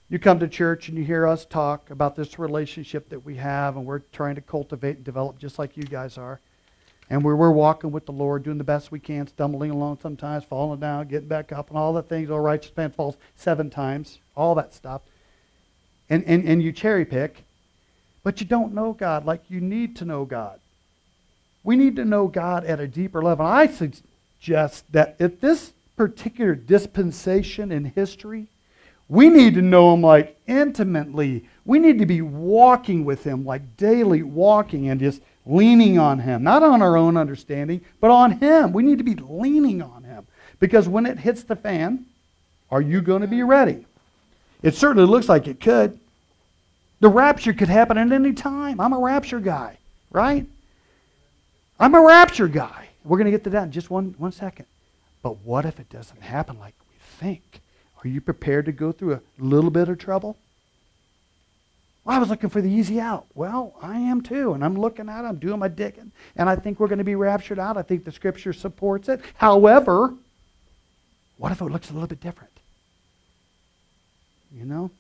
You come to church and you hear us talk about this relationship that we have, and we're trying to cultivate and develop just like you guys are. And we're, we're walking with the Lord, doing the best we can, stumbling along sometimes, falling down, getting back up, and all the things. All righteous man falls seven times, all that stuff. And, and, and you cherry pick but you don't know God like you need to know God. We need to know God at a deeper level. I suggest that at this particular dispensation in history, we need to know Him like intimately. We need to be walking with Him, like daily walking and just leaning on Him. Not on our own understanding, but on Him. We need to be leaning on Him. Because when it hits the fan, are you going to be ready? It certainly looks like it could. The rapture could happen at any time. I'm a rapture guy, right? I'm a rapture guy. We're going to get to that in just one, one second. But what if it doesn't happen like we think? Are you prepared to go through a little bit of trouble? Well, I was looking for the easy out. Well, I am too, and I'm looking at it, I'm doing my digging, and I think we're going to be raptured out. I think the scripture supports it. However, what if it looks a little bit different? You know?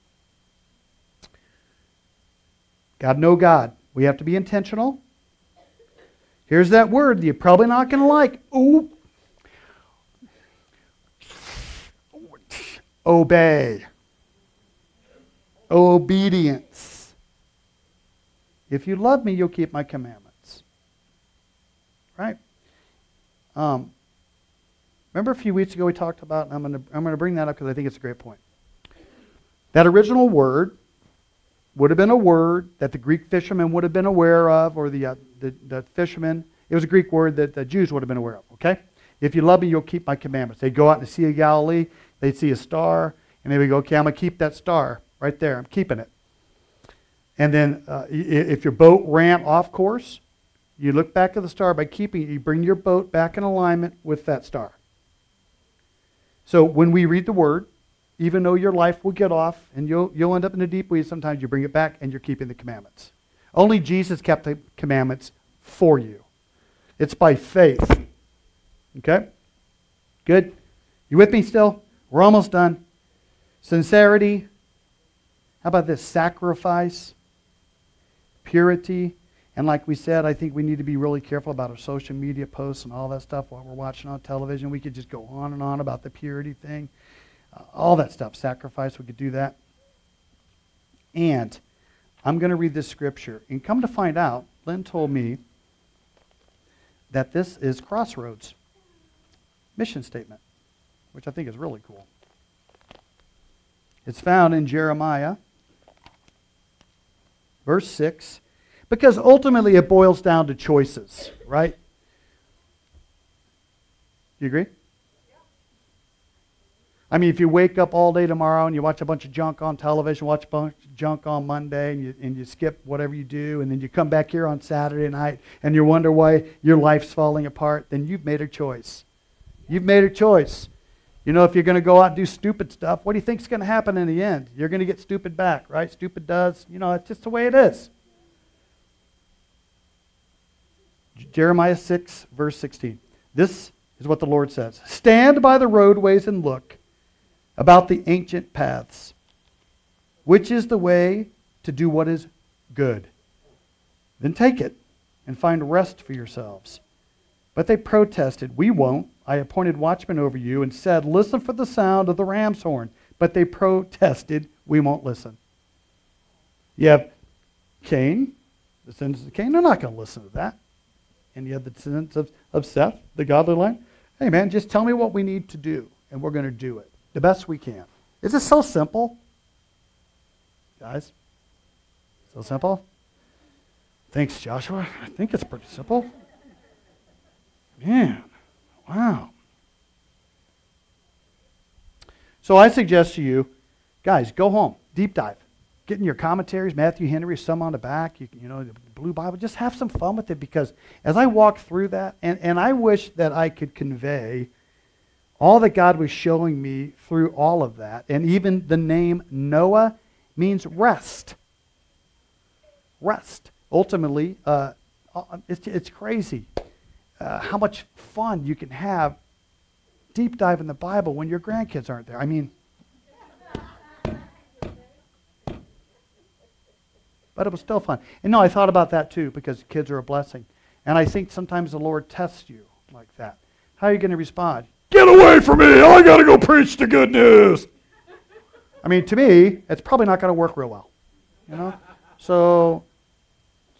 God know God. We have to be intentional. Here's that word that you're probably not going to like. Ooh. Obey. Obedience. If you love me, you'll keep my commandments. Right? Um, remember a few weeks ago we talked about, I'm going to I'm going to bring that up because I think it's a great point. That original word would have been a word that the Greek fishermen would have been aware of, or the, uh, the, the fishermen. It was a Greek word that the Jews would have been aware of, okay? If you love me, you'll keep my commandments. They'd go out in the Sea of Galilee, they'd see a star, and they would go, okay, I'm going to keep that star right there. I'm keeping it. And then uh, if your boat ran off course, you look back at the star by keeping it. You bring your boat back in alignment with that star. So when we read the word, even though your life will get off and you'll, you'll end up in the deep weeds, sometimes you bring it back and you're keeping the commandments. Only Jesus kept the commandments for you. It's by faith. Okay? Good? You with me still? We're almost done. Sincerity. How about this? Sacrifice. Purity. And like we said, I think we need to be really careful about our social media posts and all that stuff while we're watching on television. We could just go on and on about the purity thing all that stuff. Sacrifice, we could do that. And I'm going to read this scripture. And come to find out, Lynn told me that this is Crossroads mission statement, which I think is really cool. It's found in Jeremiah, verse 6, because ultimately it boils down to choices, right? You agree? I mean, if you wake up all day tomorrow and you watch a bunch of junk on television, watch a bunch of junk on Monday, and you, and you skip whatever you do, and then you come back here on Saturday night and you wonder why your life's falling apart, then you've made a choice. You've made a choice. You know, if you're going to go out and do stupid stuff, what do you think's going to happen in the end? You're going to get stupid back, right? Stupid does. You know, it's just the way it is. Jeremiah 6, verse 16. This is what the Lord says Stand by the roadways and look about the ancient paths, which is the way to do what is good. Then take it and find rest for yourselves. But they protested, We won't. I appointed watchmen over you and said, Listen for the sound of the ram's horn. But they protested, We won't listen. You have Cain, the sins of Cain, they're not going to listen to that. And you have the descendants of, of Seth, the godly line. Hey, man, just tell me what we need to do, and we're going to do it the best we can. Is this so simple? Guys? So simple? Thanks, Joshua. I think it's pretty simple. Man, wow. So I suggest to you, guys, go home, deep dive. Get in your commentaries, Matthew Henry, some on the back, you, you know, the Blue Bible. Just have some fun with it because as I walk through that, and, and I wish that I could convey all that God was showing me through all of that, and even the name Noah means rest. Rest. Ultimately, uh, uh it's, it's crazy uh, how much fun you can have deep dive in the Bible when your grandkids aren't there. I mean, but it was still fun. And no, I thought about that too because kids are a blessing. And I think sometimes the Lord tests you like that. How are you going to respond? Get away from me! I got to go preach the good news. I mean, to me, it's probably not going to work real well. You know? So,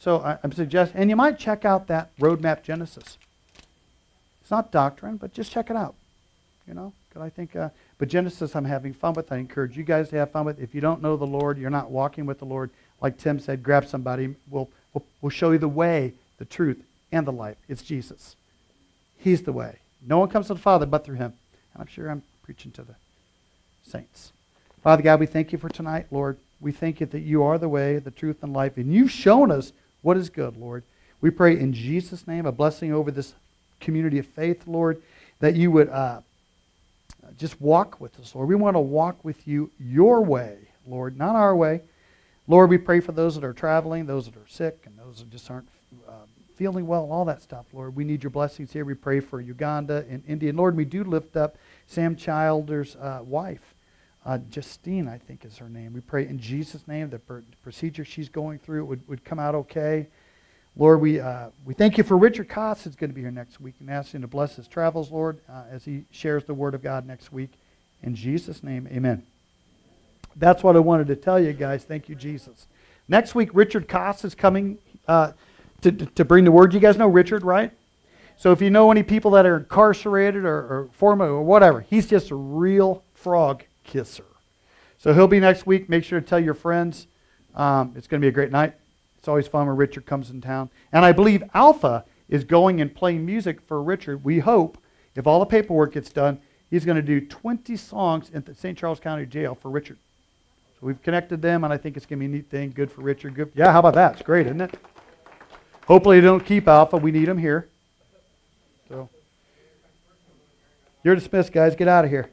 so I, I'm suggesting, and you might check out that Roadmap Genesis. It's not doctrine, but just check it out. You know, because I think, uh, but Genesis I'm having fun with. I encourage you guys to have fun with. If you don't know the Lord, you're not walking with the Lord. Like Tim said, grab somebody. We'll, we'll, we'll show you the way, the truth, and the life. It's Jesus. He's the way. No one comes to the Father but through him. And I'm sure I'm preaching to the saints. Father God, we thank you for tonight, Lord. We thank you that you are the way, the truth, and life. And you've shown us what is good, Lord. We pray in Jesus' name a blessing over this community of faith, Lord, that you would uh, just walk with us, Lord. We want to walk with you your way, Lord, not our way. Lord, we pray for those that are traveling, those that are sick, and those that just aren't uh, feeling well, all that stuff, Lord. We need your blessings here. We pray for Uganda and India. And Lord, we do lift up Sam Childers' uh, wife, uh, Justine, I think is her name. We pray in Jesus' name that the procedure she's going through would, would come out okay. Lord, we, uh, we thank you for Richard Koss, who's going to be here next week, and ask you to bless his travels, Lord, uh, as he shares the word of God next week. In Jesus' name, amen. That's what I wanted to tell you guys. Thank you, Jesus. Next week, Richard Koss is coming uh, to, to bring the word. You guys know Richard, right? So if you know any people that are incarcerated or, or former or whatever, he's just a real frog kisser. So he'll be next week. Make sure to tell your friends. Um, it's going to be a great night. It's always fun when Richard comes in town. And I believe Alpha is going and playing music for Richard. We hope, if all the paperwork gets done, he's going to do 20 songs in the St. Charles County Jail for Richard. So we've connected them, and I think it's going to be a neat thing. Good for Richard. Good. Yeah, how about that? It's great, isn't it? Hopefully, they don't keep Alpha. We need him here. So, you're dismissed, guys. Get out of here.